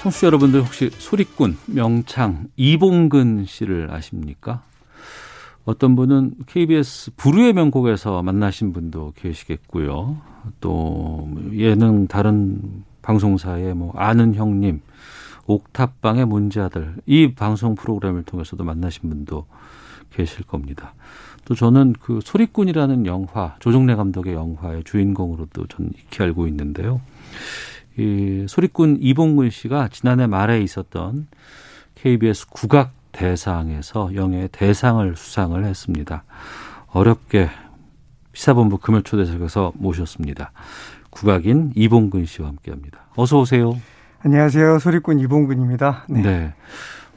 청취자 여러분들 혹시 소리꾼, 명창, 이봉근 씨를 아십니까? 어떤 분은 KBS 부르의 명곡에서 만나신 분도 계시겠고요. 또 예능 다른 방송사의 뭐 아는 형님, 옥탑방의 문제아들 이 방송 프로그램을 통해서도 만나신 분도 계실 겁니다. 또 저는 그 소리꾼이라는 영화 조정래 감독의 영화의 주인공으로도 전 익히 알고 있는데요. 이 소리꾼 이봉근 씨가 지난해 말에 있었던 KBS 국악 대상에서 영예 대상을 수상을 했습니다. 어렵게 시사본부 금요 초대석에서 모셨습니다. 국악인 이봉근 씨와 함께합니다. 어서 오세요. 안녕하세요. 소리꾼 이봉근입니다. 네. 네.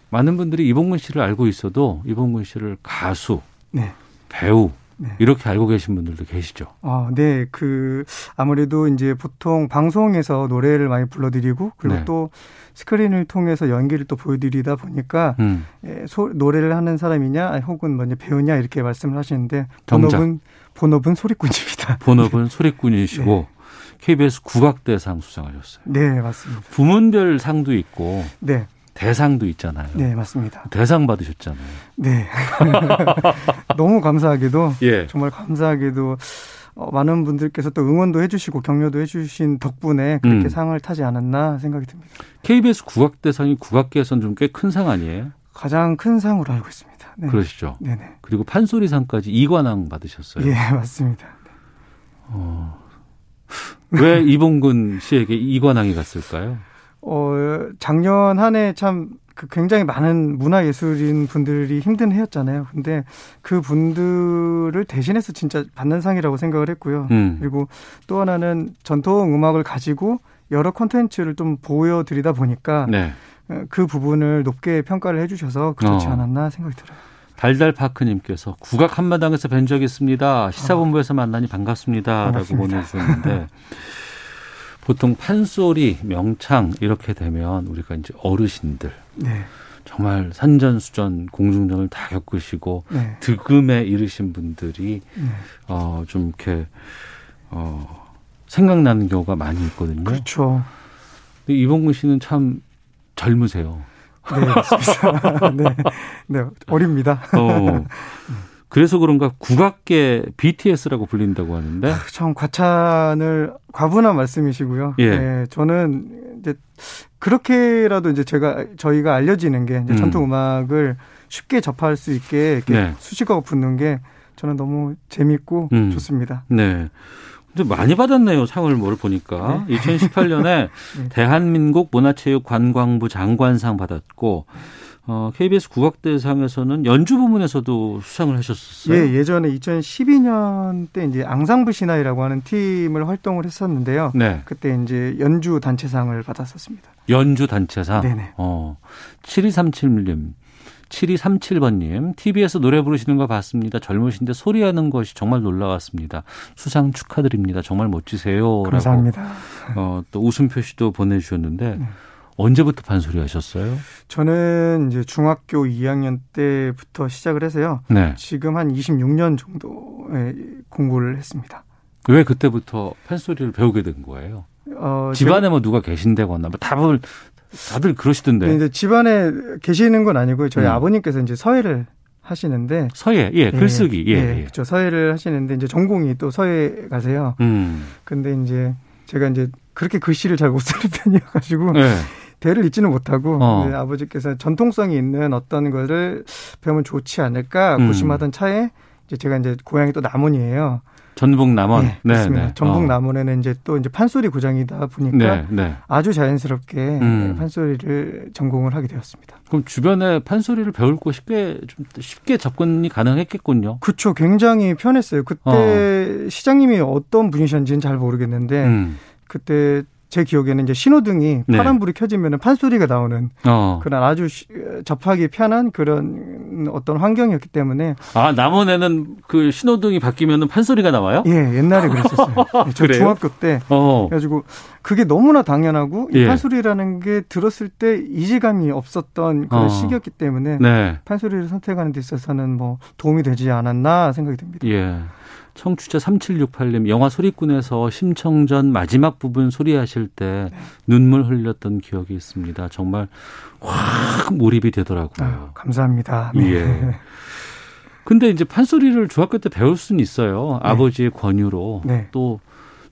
많은 분들이 이봉근 씨를 알고 있어도 이봉근 씨를 가수, 네. 배우, 네. 이렇게 알고 계신 분들도 계시죠. 어, 네. 그 아무래도 이제 보통 방송에서 노래를 많이 불러드리고 그리고 네. 또 스크린을 통해서 연기를 또 보여드리다 보니까 음. 예, 소, 노래를 하는 사람이냐 혹은 뭐냐 배우냐 이렇게 말씀을 하시는데 본업은 본업은 소리꾼입니다. 본업은 소리꾼이시고 네. KBS 국악대상 수상하셨어요. 네, 맞습니다. 부문별 상도 있고 네. 대상도 있잖아요. 네, 맞습니다. 대상 받으셨잖아요. 네. 너무 감사하게도 예. 정말 감사하게도 어, 많은 분들께서 또 응원도 해주시고 격려도 해주신 덕분에 그렇게 음. 상을 타지 않았나 생각이 듭니다. KBS 국악대상이 국악계에서는 좀 꽤 큰 상 아니에요? 가장 큰 상으로 알고 있습니다. 네. 그러시죠. 네네. 그리고 판소리상까지 이관왕 받으셨어요. 예, 맞습니다. 어, 왜 이봉근 씨에게 이관왕이 갔을까요? 어, 작년 한 해참그 굉장히 많은 문화예술인 분들이 힘든 해였잖아요. 근데 그 분들을 대신해서 진짜 받는 상이라고 생각을 했고요. 음. 그리고 또 하나는 전통 음악을 가지고 여러 콘텐츠를 좀 보여드리다 보니까 네. 어, 그 부분을 높게 평가를 해주셔서 그렇지 어. 않았나 생각이 들어요. 달달파크님께서 국악 한마당에서 뵌적 있습니다. 시사본부에서 만나니 반갑습니다. 반갑습니다. 라고 보내주셨는데 보통 판소리, 명창 이렇게 되면 우리가 이제 어르신들 네. 정말 산전수전 공중전을 다 겪으시고 네. 득음에 이르신 분들이 네. 어좀 이렇게 어 생각나는 경우가 많이 있거든요. 그렇죠. 근데 이봉근 씨는 참 젊으세요. 네, 맞습니다. 네, 네, 어립니다. 어. 그래서 그런가 국악계 BTS라고 불린다고 하는데 아, 참 과찬을 과분한 말씀이시고요. 예. 네, 저는 이제 그렇게라도 이제 제가 저희가 알려지는 게 이제 음. 전통 음악을 쉽게 접할 수 있게 이렇게 네. 수식어가 붙는 게 저는 너무 재밌고 음. 좋습니다. 네. 좀 많이 받았네요. 상을 뭘 보니까. 네. 2018년에 네. 대한민국 문화체육관광부 장관상 받았고 어, KBS 국악대상에서는 연주 부문에서도 수상을 하셨었어요. 예, 예전에 2012년 때 이제 앙상블 시나이라고 하는 팀을 활동을 했었는데요. 네. 그때 이제 연주 단체상을 받았었습니다. 연주 단체상? 네네. 어, 7237님. 7237번님, TV에서 노래 부르시는 거 봤습니다. 젊으신데 소리하는 것이 정말 놀라웠습니다. 수상 축하드립니다. 정말 멋지세요. 감사합니다. 어, 또 웃음 표시도 보내주셨는데, 네. 언제부터 판소리 하셨어요? 저는 이제 중학교 2학년 때부터 시작을 해서요. 네. 지금 한 26년 정도의 공부를 했습니다. 왜 그때부터 판소리를 배우게 된 거예요? 어, 집안에 뭐 누가 계신다거나 뭐 다들 다들 그러시던데. 네, 이제 집안에 계시는 건 아니고요. 저희 음. 아버님께서 이제 서예를 하시는데 서예 예, 예 글쓰기 예, 예, 예. 그렇죠 서예를 하시는데 이제 전공이 또 서예 가세요. 음. 근데 이제 제가 이제 그렇게 글씨를 잘 못 쓰는 편이어가지고 네. 대를 잇지는 못하고 어. 아버지께서 전통성이 있는 어떤 거를 배우면 좋지 않을까 음. 고심하던 차에 이제 제가 이제 고향이 또 남원이에요. 전북 남원. 네, 네, 네. 전북 어. 남원에는 이제 또 이제 판소리 고장이다 보니까 네, 네. 아주 자연스럽게 음. 판소리를 전공을 하게 되었습니다. 그럼 주변에 판소리를 배울 거 쉽게 좀 쉽게 접근이 가능했겠군요. 그렇죠. 굉장히 편했어요. 그때 어. 시장님이 어떤 분이셨는지는 잘 모르겠는데 음. 그때 제 기억에는 이제 신호등이 네. 파란불이 켜지면 판소리가 나오는 어. 그런 아주 접하기 편한 그런 어떤 환경이었기 때문에 아 남원에는 그 신호등이 바뀌면 판소리가 나와요? 예 옛날에 그랬었어요. 예, 저 중학교 때 어. 그래가지고 그게 너무나 당연하고 이 예. 판소리라는 게 들었을 때 이질감이 없었던 그런 어. 시기였기 때문에 네. 판소리를 선택하는 데 있어서는 뭐 도움이 되지 않았나 생각이 듭니다. 예. 청취자 3768님 영화 소리꾼에서 심청전 마지막 부분 소리하실 때 네. 눈물 흘렸던 기억이 있습니다. 정말 확 몰입이 되더라고요. 아, 감사합니다. 네. 예. 근데 이제 판소리를 중학교 때 배울 수는 있어요. 네. 아버지의 권유로 네. 또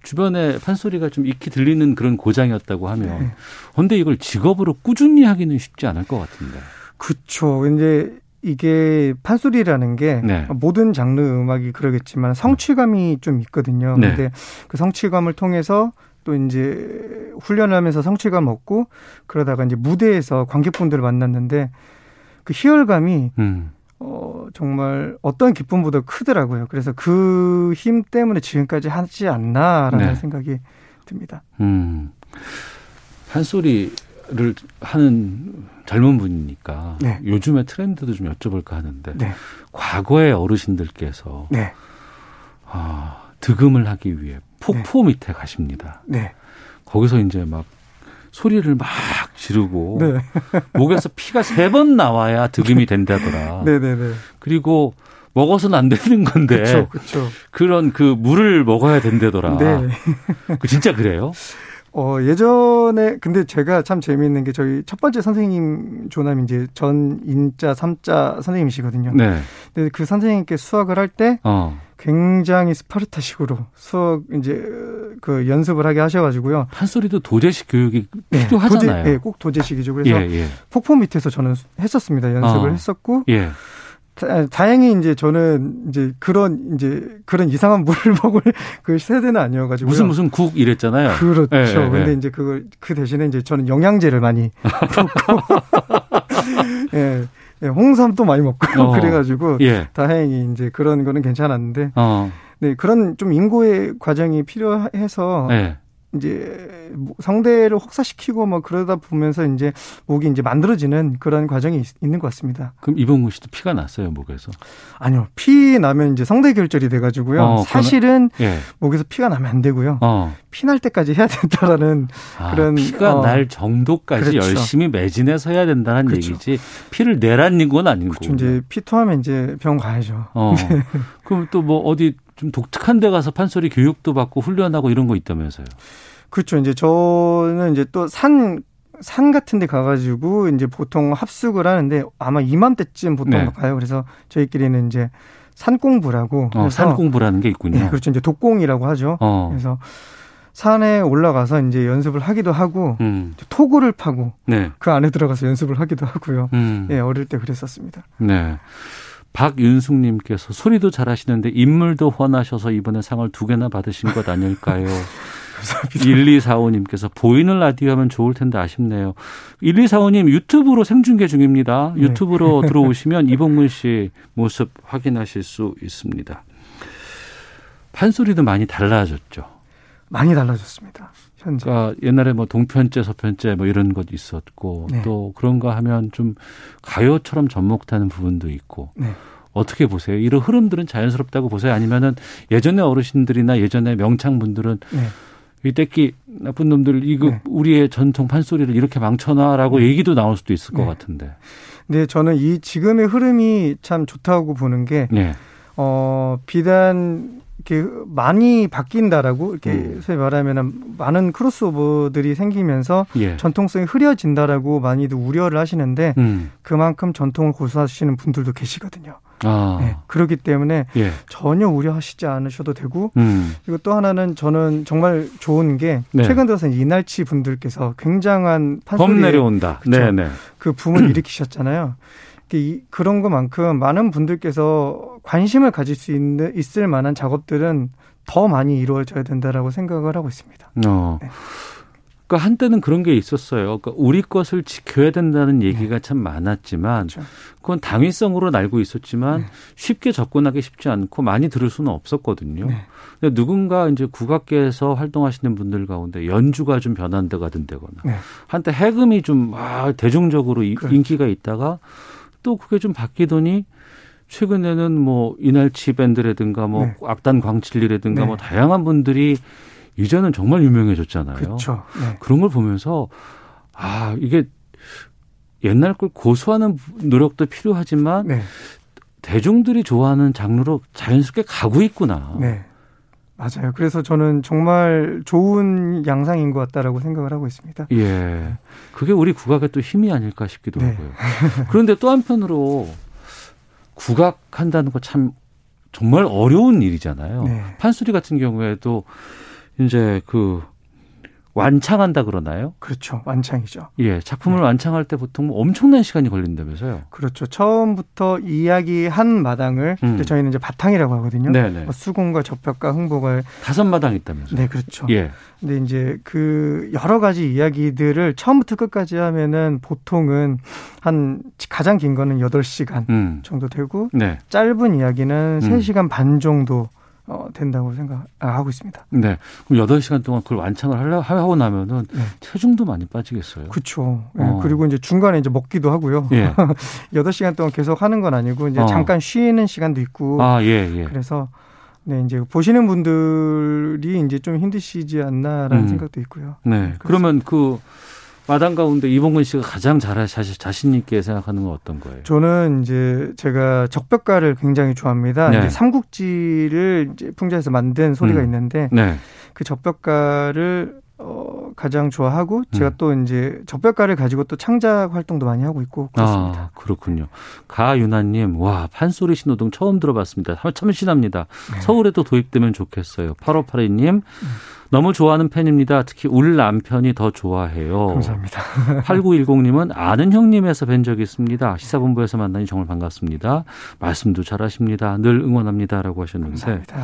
주변에 판소리가 좀 익히 들리는 그런 고장이었다고 하면 네. 근데 이걸 직업으로 꾸준히 하기는 쉽지 않을 것 같은데. 그렇죠. 이제 이게 판소리라는 게 네. 모든 장르 음악이 그러겠지만 성취감이 좀 있거든요. 네. 근데 그 성취감을 통해서 또 이제 훈련을 하면서 성취감 얻고 그러다가 이제 무대에서 관객분들을 만났는데 그 희열감이 음. 어 정말 어떤 기쁨보다 크더라고요. 그래서 그 힘 때문에 지금까지 하지 않나라는 네. 생각이 듭니다. 음. 판소리 를 하는 젊은 분이니까 네. 요즘의 트렌드도 좀 여쭤볼까 하는데 네. 과거의 어르신들께서 네. 아, 득음을 하기 위해 폭포 네. 밑에 가십니다. 네. 거기서 이제 막 소리를 막 지르고 네. 목에서 피가 세 번 나와야 득음이 된다더라. 그리고 먹어서는 안 되는 건데 그쵸, 그쵸. 그런 그 물을 먹어야 된다더라. 네. 그 진짜 그래요? 어, 예전에, 근데 제가 참 재미있는 게 저희 첫 번째 선생님 조남이 이제 전 인자, 삼자 선생님이시거든요. 네. 근데 그 선생님께 수학을 할 때, 어. 굉장히 스파르타식으로 수학 이제 그 연습을 하게 하셔가지고요. 판소리도 도제식 교육이 네, 필요하잖아요. 도제, 네, 꼭 도제식이죠. 그래서 예, 예. 폭포 밑에서 저는 했었습니다. 연습을 어. 했었고, 예. 다행히 이제 저는 이제 그런 이제 그런 이상한 물을 먹을 그 세대는 아니어가지고 무슨 무슨 국 이랬잖아요. 그렇죠. 네, 네, 근데 네. 이제 그거 그 대신에 이제 저는 영양제를 많이 먹고 예. 예, 홍삼도 많이 먹고 어. 그래가지고 예. 다행히 이제 그런 거는 괜찮았는데 어. 네 그런 좀 인고의 과정이 필요해서 네. 이제 성대를 혹사시키고 뭐 그러다 보면서 이제 목이 이제 만들어지는 그런 과정이 있, 는것 같습니다. 그럼 이봉구 씨도 피가 났어요 목에서? 아니요 피 나면 이제 성대 결절이 돼가지고요. 어, 사실은 예. 목에서 피가 나면 안 되고요. 어. 피날 때까지 해야 된다라는 아, 그런 피가 어. 날 정도까지 그렇죠. 열심히 매진해서 해야 된다는 그렇죠. 얘기지 피를 내라는 건 아닌 거죠. 그렇죠. 이제 피 토하면 이제 병 가야죠. 어. 네. 그럼 또 뭐 어디 좀 독특한 데 가서 판소리 교육도 받고 훈련하고 이런 거 있다면서요. 그렇죠. 이제 저는 이제 또 산, 산 같은 데 가가지고 이제 보통 합숙을 하는데 아마 이맘때쯤 보통 네. 가요. 그래서 저희끼리는 이제 산 공부라고. 어, 산 공부라는 게 있군요. 네, 그렇죠. 이제 독공이라고 하죠. 어. 그래서 산에 올라가서 이제 연습을 하기도 하고 음. 토구를 파고 네. 그 안에 들어가서 연습을 하기도 하고요. 음. 예, 어릴 때 그랬었습니다. 네. 박윤숙님께서 소리도 잘하시는데 인물도 훤하셔서 이번에 상을 두 개나 받으신 것 아닐까요? 감사합니다. 1245님께서 보이는 라디오 하면 좋을 텐데 아쉽네요. 1245님 유튜브로 생중계 중입니다. 네. 유튜브로 들어오시면 이봉근 씨 모습 확인하실 수 있습니다. 판소리도 많이 달라졌죠. 많이 달라졌습니다. 현재. 그러니까 옛날에 뭐 동편제, 서편제 뭐 이런 것 있었고 네. 또 그런가 하면 좀 가요처럼 접목되는 부분도 있고 네. 어떻게 보세요? 이런 흐름들은 자연스럽다고 보세요? 아니면은 예전의 어르신들이나 예전의 명창분들은 네. 이 떼끼 나쁜 놈들 이거 네. 우리의 전통 판소리를 이렇게 망쳐놔라고 네. 얘기도 나올 수도 있을 것 네. 같은데. 네, 저는 이 지금의 흐름이 참 좋다고 보는 게 네. 어, 비단 이렇게 많이 바뀐다라고 이렇게 음. 소위 말하면은 많은 크로스오버들이 생기면서 예. 전통성이 흐려진다라고 많이들 우려를 하시는데 음. 그만큼 전통을 고수하시는 분들도 계시거든요. 아. 네, 그렇기 때문에 예. 전혀 우려하시지 않으셔도 되고 음. 그리고 또 하나는 저는 정말 좋은 게 네. 최근 들어서 이날치 분들께서 굉장한 판소리 범 내려온다. 네네. 네. 그 붐을 일으키셨잖아요. 그런 것만큼 많은 분들께서 관심을 가질 수 있는 있을 만한 작업들은 더 많이 이루어져야 된다라고 생각을 하고 있습니다. 어. 네. 그러니까 한때는 그런 게 있었어요. 그러니까 우리 것을 지켜야 된다는 얘기가 네. 참 많았지만 그렇죠. 그건 당위성으로 알고 있었지만 네. 쉽게 접근하기 쉽지 않고 많이 들을 수는 없었거든요. 네. 근데 누군가 이제 국악계에서 활동하시는 분들 가운데 연주가 좀 변한다가 된다거나 네. 한때 해금이 좀 아, 대중적으로 그렇죠. 인기가 있다가 또 그게 좀 바뀌더니 최근에는 뭐 이날치 밴드라든가 뭐 네. 악단 광칠리라든가 네. 뭐 다양한 분들이 이제는 정말 유명해졌잖아요. 그렇죠. 네. 그런 걸 보면서 아 이게 옛날 걸 고수하는 노력도 필요하지만 네. 대중들이 좋아하는 장르로 자연스럽게 가고 있구나. 네. 맞아요. 그래서 저는 정말 좋은 양상인 것 같다라고 생각을 하고 있습니다. 예. 그게 우리 국악의 또 힘이 아닐까 싶기도 네. 하고요. 그런데 또 한편으로 국악한다는 거 참 정말 어려운 일이잖아요. 네. 판소리 같은 경우에도 이제 그 완창한다 그러나요? 그렇죠. 완창이죠. 예. 작품을 네. 완창할 때 보통 뭐 엄청난 시간이 걸린다면서요? 그렇죠. 처음부터 이야기 한 마당을 음. 저희는 이제 바탕이라고 하거든요. 네네. 뭐 수공과 접벽과 흥복을 다섯 마당 있다면서요? 네, 그렇죠. 예. 근데 이제 그 여러 가지 이야기들을 처음부터 끝까지 하면은 보통은 한 가장 긴 거는 8시간 음. 정도 되고 네. 짧은 이야기는 음. 3시간 반 정도 어, 된다고 생각하고 있습니다. 네. 그럼 8시간 동안 그걸 완창을 하려, 하고 나면은 네. 체중도 많이 빠지겠어요. 그렇죠. 네. 어. 그리고 이제 중간에 이제 먹기도 하고요. 예. 8시간 동안 계속 하는 건 아니고 이제 어. 잠깐 쉬는 시간도 있고. 아, 예, 예. 그래서 네, 이제 보시는 분들이 이제 좀 힘드시지 않나라는 음. 생각도 있고요. 네. 그렇습니다. 그러면 그 마당 가운데 이봉근 씨가 가장 잘 자신 있게 생각하는 건 어떤 거예요? 저는 이제 제가 적벽가를 굉장히 좋아합니다. 네. 이제 삼국지를 이제 풍자해서 만든 소리가 음. 있는데 네. 그 적벽가를 어, 가장 좋아하고 제가 음. 또 이제 적벽가를 가지고 또 창작 활동도 많이 하고 있고 그렇습니다. 아, 그렇군요. 가윤아님, 와 판소리 신호등 처음 들어봤습니다. 참 신합니다. 네. 서울에도 도입되면 좋겠어요. 8582님. 음. 너무 좋아하는 팬입니다. 특히 울 남편이 더 좋아해요. 감사합니다. 8910님은 아는 형님에서 뵌 적이 있습니다. 시사본부에서 만나니 정말 반갑습니다. 말씀도 잘하십니다. 늘 응원합니다라고 하셨는데 감사합니다.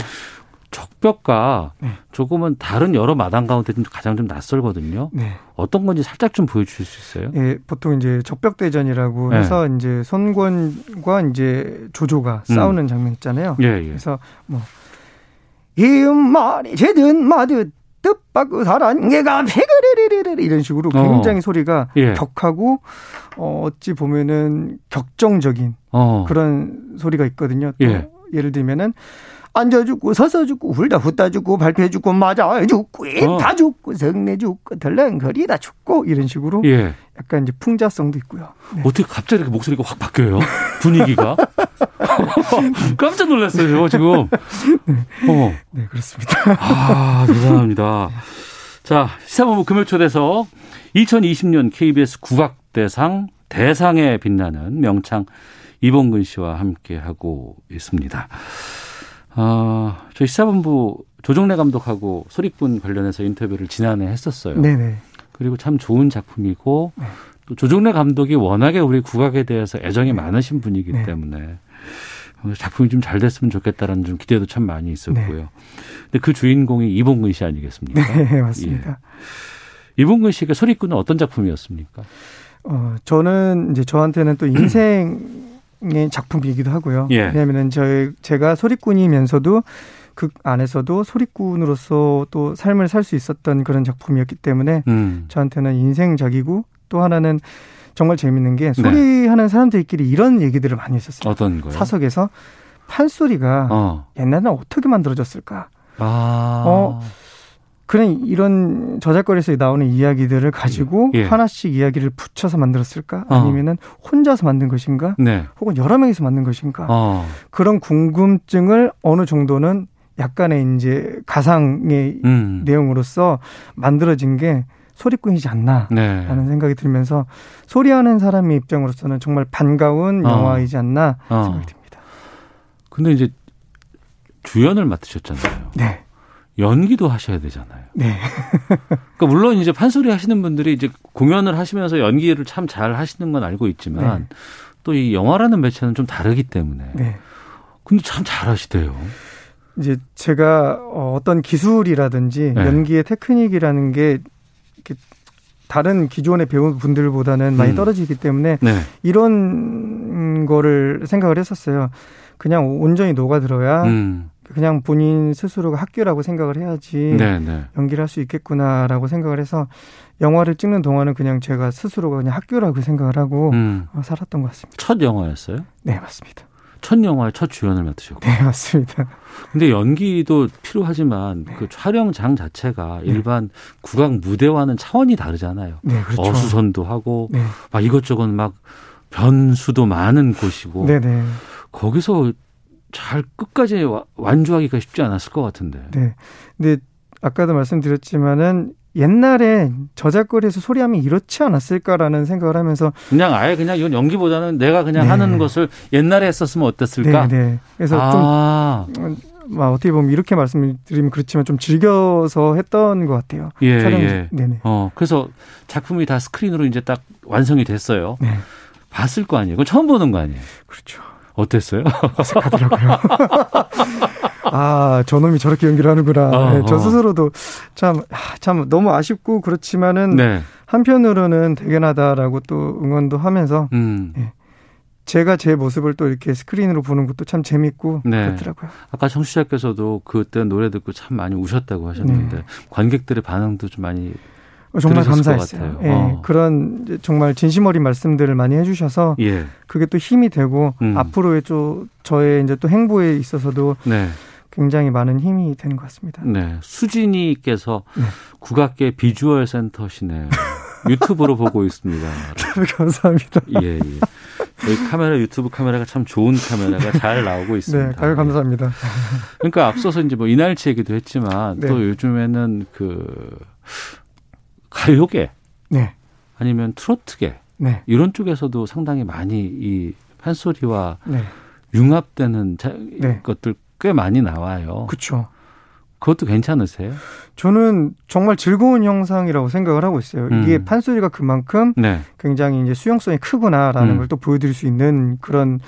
적벽과 네. 조금은 다른 여러 마당 가운데 좀 가장 좀 낯설거든요. 네. 어떤 건지 살짝 좀 보여주실 수 있어요? 네, 보통 이제 적벽 대전이라고 네. 해서 이제 손권과 이제 조조가 음. 싸우는 장면 있잖아요. 예, 예. 그래서 뭐 이음 말이 제든 마듯 뜻밖의 사랑 얘가 페그레레레레 이런 식으로 어. 굉장히 어. 소리가 예. 격하고 어 어찌 보면은 격정적인 어. 그런 소리가 있거든요. 또 예. 예를 들면은 앉아 죽고 서서 죽고 훌다 훗다 죽고 발표해 죽고 맞아 죽고 어. 다 죽고 성내 죽고 덜렁거리다 죽고 이런 식으로 예. 약간 이제 풍자성도 있고요. 네. 어떻게 갑자기 이렇게 목소리가 확 바뀌어요? 분위기가 깜짝 놀랐어요 지금. 네. 어. 네 그렇습니다. 아 대단합니다. 자 시사본부 금요초대서 2020년 KBS 국악대상 대상에 빛나는 명창 이봉근 씨와 함께 하고 있습니다. 어, 저희 시사본부 조정래 감독하고 소리꾼 관련해서 인터뷰를 지난해 했었어요. 네네. 그리고 참 좋은 작품이고 네. 또 조정래 감독이 워낙에 우리 국악에 대해서 애정이 네. 많으신 분이기 네. 때문에 작품이 좀 잘 됐으면 좋겠다라는 좀 기대도 참 많이 있었고요. 네. 근데 그 주인공이 이봉근 씨 아니겠습니까? 네, 맞습니다. 예. 이봉근 씨가 소리꾼은 어떤 작품이었습니까? 어, 저는 이제 저한테는 또 인생의 작품이기도 하고요. 예. 왜냐하면 저희 제가 소리꾼이면서도 그 안에서도 소리꾼으로서 또 삶을 살 수 있었던 그런 작품이었기 때문에 음. 저한테는 인생작이고 또 하나는 정말 재밌는 게 네. 소리하는 네. 사람들끼리 이런 얘기들을 많이 했었어요. 어떤 거요? 사석에서 판소리가 어. 옛날에는 어떻게 만들어졌을까? 아. 어, 그런 이런 저작거리에서 나오는 이야기들을 가지고 예. 하나씩 이야기를 붙여서 만들었을까? 어. 아니면은 혼자서 만든 것인가? 네. 혹은 여러 명이서 만든 것인가? 어. 그런 궁금증을 어느 정도는 약간의 이제 가상의 음. 내용으로서 만들어진 게 소리꾼이지 않나라는 네. 생각이 들면서 소리하는 사람의 입장으로서는 정말 반가운 어. 영화이지 않나 어. 생각이 듭니다. 근데 이제 주연을 맡으셨잖아요. 네. 연기도 하셔야 되잖아요. 네. 그러니까 물론 이제 판소리 하시는 분들이 이제 공연을 하시면서 연기를 참 잘 하시는 건 알고 있지만 네. 또이 영화라는 매체는 좀 다르기 때문에. 네. 근데 참 잘하시대요. 이제 제가 어, 어떤 기술이라든지 네. 연기의 테크닉이라는 게 다른 기존의 배우분들보다는 많이 음. 떨어지기 때문에 네. 이런 거를 생각을 했었어요. 그냥 온전히 녹아들어야 음. 그냥 본인 스스로가 학교라고 생각을 해야지 네, 네. 연기를 할 수 있겠구나라고 생각을 해서 영화를 찍는 동안은 그냥 제가 스스로가 그냥 학교라고 생각을 하고 음. 어, 살았던 것 같습니다. 첫 영화였어요? 네, 맞습니다. 첫 영화의 첫 주연을 맡으셨고. 네, 맞습니다. 근데 연기도 필요하지만 네. 그 촬영장 자체가 네. 일반 국악 무대와는 차원이 다르잖아요. 네, 그렇죠. 어수선도 하고 네. 막 이것저것 막 변수도 많은 곳이고. 네, 네. 거기서 잘 끝까지 완주하기가 쉽지 않았을 것 같은데. 네. 근데 아까도 말씀드렸지만은 옛날에 저작거리에서 소리하면 이렇지 않았을까라는 생각을 하면서 그냥 아예 그냥 이건 연기보다는 내가 그냥 네. 하는 것을 옛날에 했었으면 어땠을까? 네, 네. 그래서 아. 좀 막 어떻게 보면 이렇게 말씀드리면 그렇지만 좀 즐겨서 했던 것 같아요. 예, 촬영. 예. 네네. 어 그래서 작품이 다 스크린으로 이제 딱 완성이 됐어요. 네. 봤을 거 아니에요. 그건 처음 보는 거 아니에요. 그렇죠. 어땠어요? 어색하더라고요. 아, 저놈이 저렇게 연기를 하는구나. 어, 네, 저 어. 스스로도 참, 참 너무 아쉽고 그렇지만은 네. 한편으로는 대견하다라고 또 응원도 하면서 음. 네. 제가 제 모습을 또 이렇게 스크린으로 보는 것도 참 재밌고 네. 그렇더라고요. 아까 청취자께서도 그때 노래 듣고 참 많이 우셨다고 하셨는데 네. 관객들의 반응도 좀 많이 어, 정말 감사했어요. 예, 어. 그런 정말 진심 어린 말씀들을 많이 해주셔서 예. 그게 또 힘이 되고 음. 앞으로의 또 저의 이제 또 행보에 있어서도 네. 굉장히 많은 힘이 되는 것 같습니다. 네, 수진이께서 네. 국악계 비주얼 센터시네요. 유튜브로 보고 있습니다. 감사합니다. 예, 예. 저희 카메라 유튜브 카메라가 참 좋은 카메라가 잘 나오고 네, 있습니다. 네, 감사합니다. 그러니까 앞서서 이제 뭐 이날치 얘기도 했지만 네. 또 요즘에는 그 가요계 네. 아니면 트로트계 네. 이런 쪽에서도 상당히 많이 이 판소리와 네. 융합되는 자, 네. 것들 꽤 많이 나와요. 그렇죠. 그것도 괜찮으세요? 저는 정말 즐거운 형상이라고 생각을 하고 있어요. 음. 이게 판소리가 그만큼 네. 굉장히 이제 수용성이 크구나라는 음. 걸또 보여드릴 수 있는 그런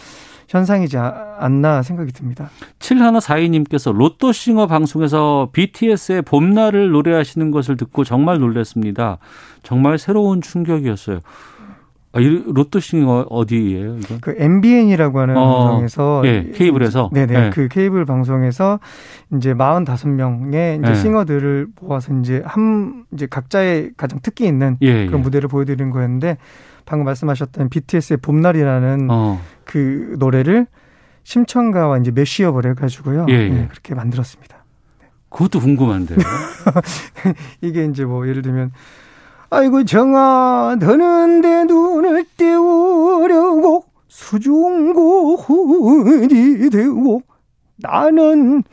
현상이지 않나 생각이 듭니다. 7142님께서 로또싱어 방송에서 BTS의 봄날을 노래하시는 것을 듣고 정말 놀랐습니다. 정말 새로운 충격이었어요. 아, 이 로또싱어 어디예요? 이거? 그 MBN이라고 하는 어, 방송에서 예, 케이블에서 네네 네. 그 케이블 방송에서 이제 45명의 이제 예. 싱어들을 모아서 이제 한 이제 각자의 가장 특기 있는 예, 그런 예. 무대를 보여드리는 거였는데 방금 말씀하셨던 BTS의 봄날이라는 어. 그 노래를 심청가와 이제 매시업을 해가지고요. 예, 예. 네, 그렇게 만들었습니다. 그것도 궁금한데요. 이게 이제 뭐 예를 들면 아이고 정아 드는데 눈을 띄우려고 수중고이 되고 나는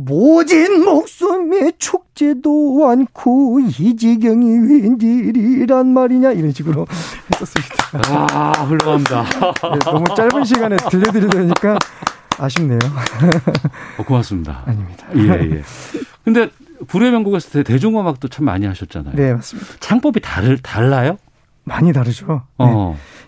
모진 목숨에 축제도 않고 이 지경이 웬일이란 말이냐 이런 식으로 했었습니다. 아 훌륭합니다. 네, 너무 짧은 시간에 들려드리려니까 아쉽네요. 어, 고맙습니다. 아닙니다. 예 예. 근데 불의 명곡에서 대중음악도 참 많이 하셨잖아요. 네 맞습니다. 창법이 다를 달라요? 많이 다르죠. 네.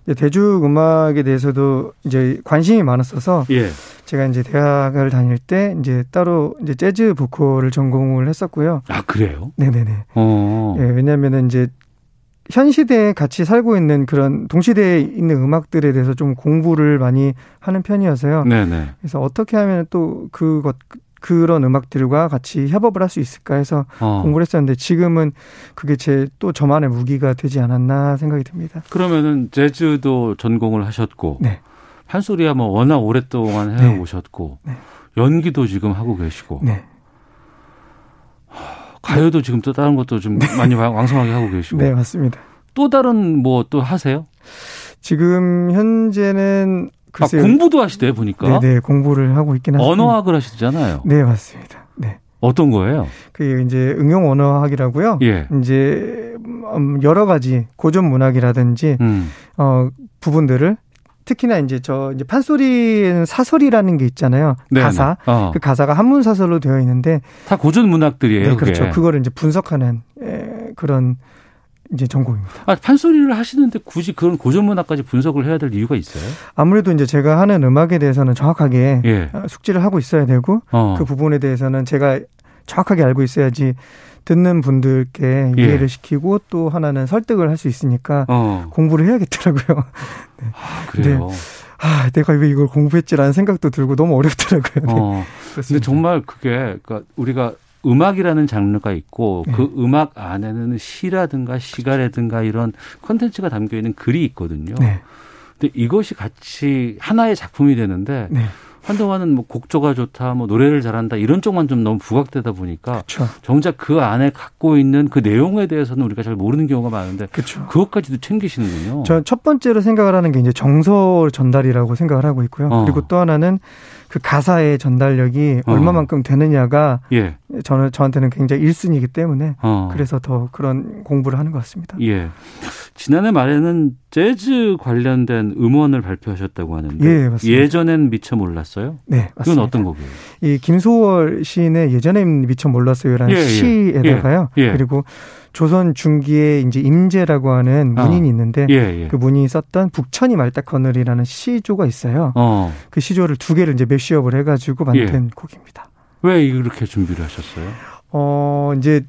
어. 대중 음악에 대해서도 이제 관심이 많았어서 예. 제가 이제 대학을 다닐 때 이제 따로 이제 재즈 보컬을 전공을 했었고요. 아 그래요? 네네네. 어. 예, 왜냐하면은 이제 현 시대에 같이 살고 있는 그런 동시대에 있는 음악들에 대해서 좀 공부를 많이 하는 편이어서요. 네네. 그래서 어떻게 하면 또 그것 그런 음악들과 같이 협업을 할 수 있을까 해서 어. 공부를 했었는데 지금은 그게 제 또 저만의 무기가 되지 않았나 생각이 듭니다. 그러면은 재즈도 전공을 하셨고 네. 판소리야 뭐 워낙 오랫동안 해 오셨고 네. 네. 연기도 지금 하고 계시고 네. 가요도 지금 또 다른 것도 좀 네. 많이 왕성하게 하고 계시고. 네, 맞습니다. 또 다른 뭐 또 하세요? 지금 현재는 글쎄요. 아, 공부도 하시대요, 보니까. 네, 네, 공부를 하고 있긴 하죠. 언어학을 하시잖아요. 네, 맞습니다. 네. 어떤 거예요? 그 이제 응용 언어학이라고요. 예. 이제 음, 여러 가지 고전 문학이라든지 음. 어 부분들을 특히나 이제 저 이제 판소리에는 사설이라는 게 있잖아요. 네 가사. 어. 그 가사가 한문 사설로 되어 있는데 다 고전 문학들이에요. 네, 그렇죠. 그게. 그거를 이제 분석하는 에, 그런 이제 전공입니다. 아, 판소리를 하시는데 굳이 그런 고전 문학까지 분석을 해야 될 이유가 있어요? 아무래도 이제 제가 하는 음악에 대해서는 정확하게 예. 숙지를 하고 있어야 되고 어. 그 부분에 대해서는 제가 정확하게 알고 있어야지 듣는 분들께 예. 이해를 시키고 또 하나는 설득을 할 수 있으니까 어. 공부를 해야겠더라고요. 네. 아, 그래요. 네. 아, 내가 왜 이걸 공부했지라는 생각도 들고 너무 어렵더라고요. 네. 어. 근데 정말 그게 그러니까 우리가 음악이라는 장르가 있고 네. 그 음악 안에는 시라든가 시가라든가 이런 컨텐츠가 담겨 있는 글이 있거든요. 네. 근데 이것이 같이 하나의 작품이 되는데 네. 한동안은 뭐 곡조가 좋다, 뭐 노래를 잘한다 이런 쪽만 좀 너무 부각되다 보니까 그쵸. 정작 그 안에 갖고 있는 그 내용에 대해서는 우리가 잘 모르는 경우가 많은데 그쵸. 그것까지도 챙기시는군요. 전 첫 번째로 생각을 하는 게 이제 정서 전달이라고 생각을 하고 있고요. 어. 그리고 또 하나는 그 가사의 전달력이 어. 얼마만큼 되느냐가 예. 저는 저한테는 굉장히 1순위이기 때문에 어. 그래서 더 그런 공부를 하는 것 같습니다. 예. 지난해 말에는 재즈 관련된 음원을 발표하셨다고 하는데 예, 맞습니다. 예전엔 미처 몰랐어요? 네, 맞습니다. 그건 어떤 곡이에요? 이 김소월 시인의 예전엔 미처 몰랐어요라는 예, 예. 시에다가요. 예, 예. 그리고 조선 중기에 이제 임제라고 하는 아. 문인이 어. 있는데 예, 예. 그 문인이 썼던 북천이 말딱 거늘이라는 시조가 있어요. 어. 그 시조를 두 개를 이제 매시업을 해가지고 만든 예. 곡입니다. 왜 이렇게 준비를 하셨어요? 어 이제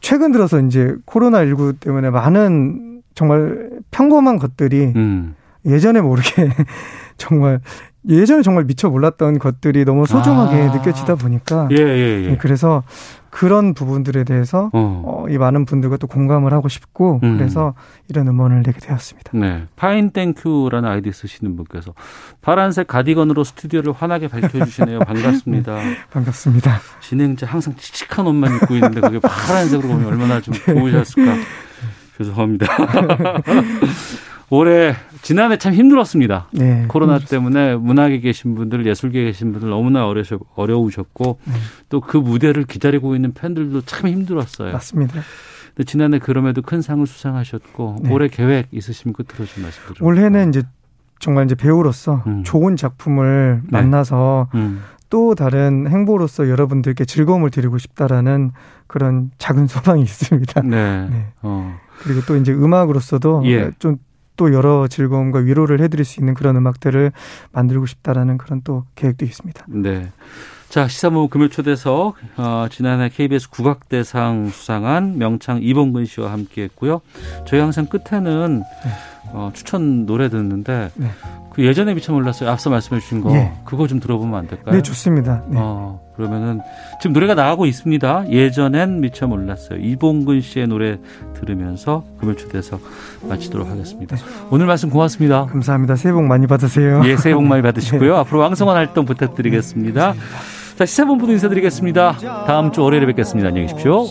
최근 들어서 이제 코로나 19 때문에 많은 정말 평범한 것들이 음. 예전에 모르게 정말 예전에 정말 미처 몰랐던 것들이 너무 소중하게 아. 느껴지다 보니까 예, 예, 예. 네, 그래서 그런 부분들에 대해서 어. 어, 이 많은 분들과 또 공감을 하고 싶고 음. 그래서 이런 음원을 내게 되었습니다. 네, fine thank you라는 아이디 쓰시는 분께서 파란색 가디건으로 스튜디오를 환하게 밝혀주시네요. 반갑습니다. 네, 반갑습니다. 진행자 항상 칙칙한 옷만 입고 있는데 그게 파란색으로 보면 얼마나 좀 네. 좋으셨을까. 죄송합니다. 올해 지난해 참 힘들었습니다. 네, 코로나 힘들었습니다. 때문에 문학에 계신 분들, 예술계에 계신 분들 너무나 어려우셨, 어려우셨고 네. 또그 무대를 기다리고 있는 팬들도 참 힘들었어요. 맞습니다. 근데 지난해 그럼에도 큰 상을 수상하셨고 네. 올해 계획 있으시면 끝으로 좀 말씀 드릴게요. 올해는 이제 정말 이제 배우로서 음. 좋은 작품을 네. 만나서 음. 또 다른 행보로서 여러분들께 즐거움을 드리고 싶다라는 그런 작은 소망이 있습니다. 네. 네. 어. 그리고 또 이제 음악으로서도 예. 좀 또 여러 즐거움과 위로를 해드릴 수 있는 그런 음악들을 만들고 싶다라는 그런 또 계획도 있습니다. 네. 자, 시사모 금요 초대석, 어, 지난해 KBS 국악대상 수상한 명창 이봉근 씨와 함께 했고요. 저희 항상 끝에는 네. 어, 추천 노래 듣는데 네. 그 예전에 미처 몰랐어요. 앞서 말씀해 주신 거 예. 그거 좀 들어보면 안 될까요? 네, 좋습니다. 네. 어, 그러면은 지금 노래가 나가고 있습니다. 예전엔 미처 몰랐어요. 이봉근 씨의 노래 들으면서 금요 초대석 마치도록 하겠습니다. 네. 오늘 말씀 고맙습니다. 감사합니다. 새해 복 많이 받으세요. 예, 새해 복 많이 받으시고요. 네. 앞으로 왕성한 활동 부탁드리겠습니다. 네, 자, 시사본부도 인사드리겠습니다. 다음 주 월요일에 뵙겠습니다. 안녕히 계십시오.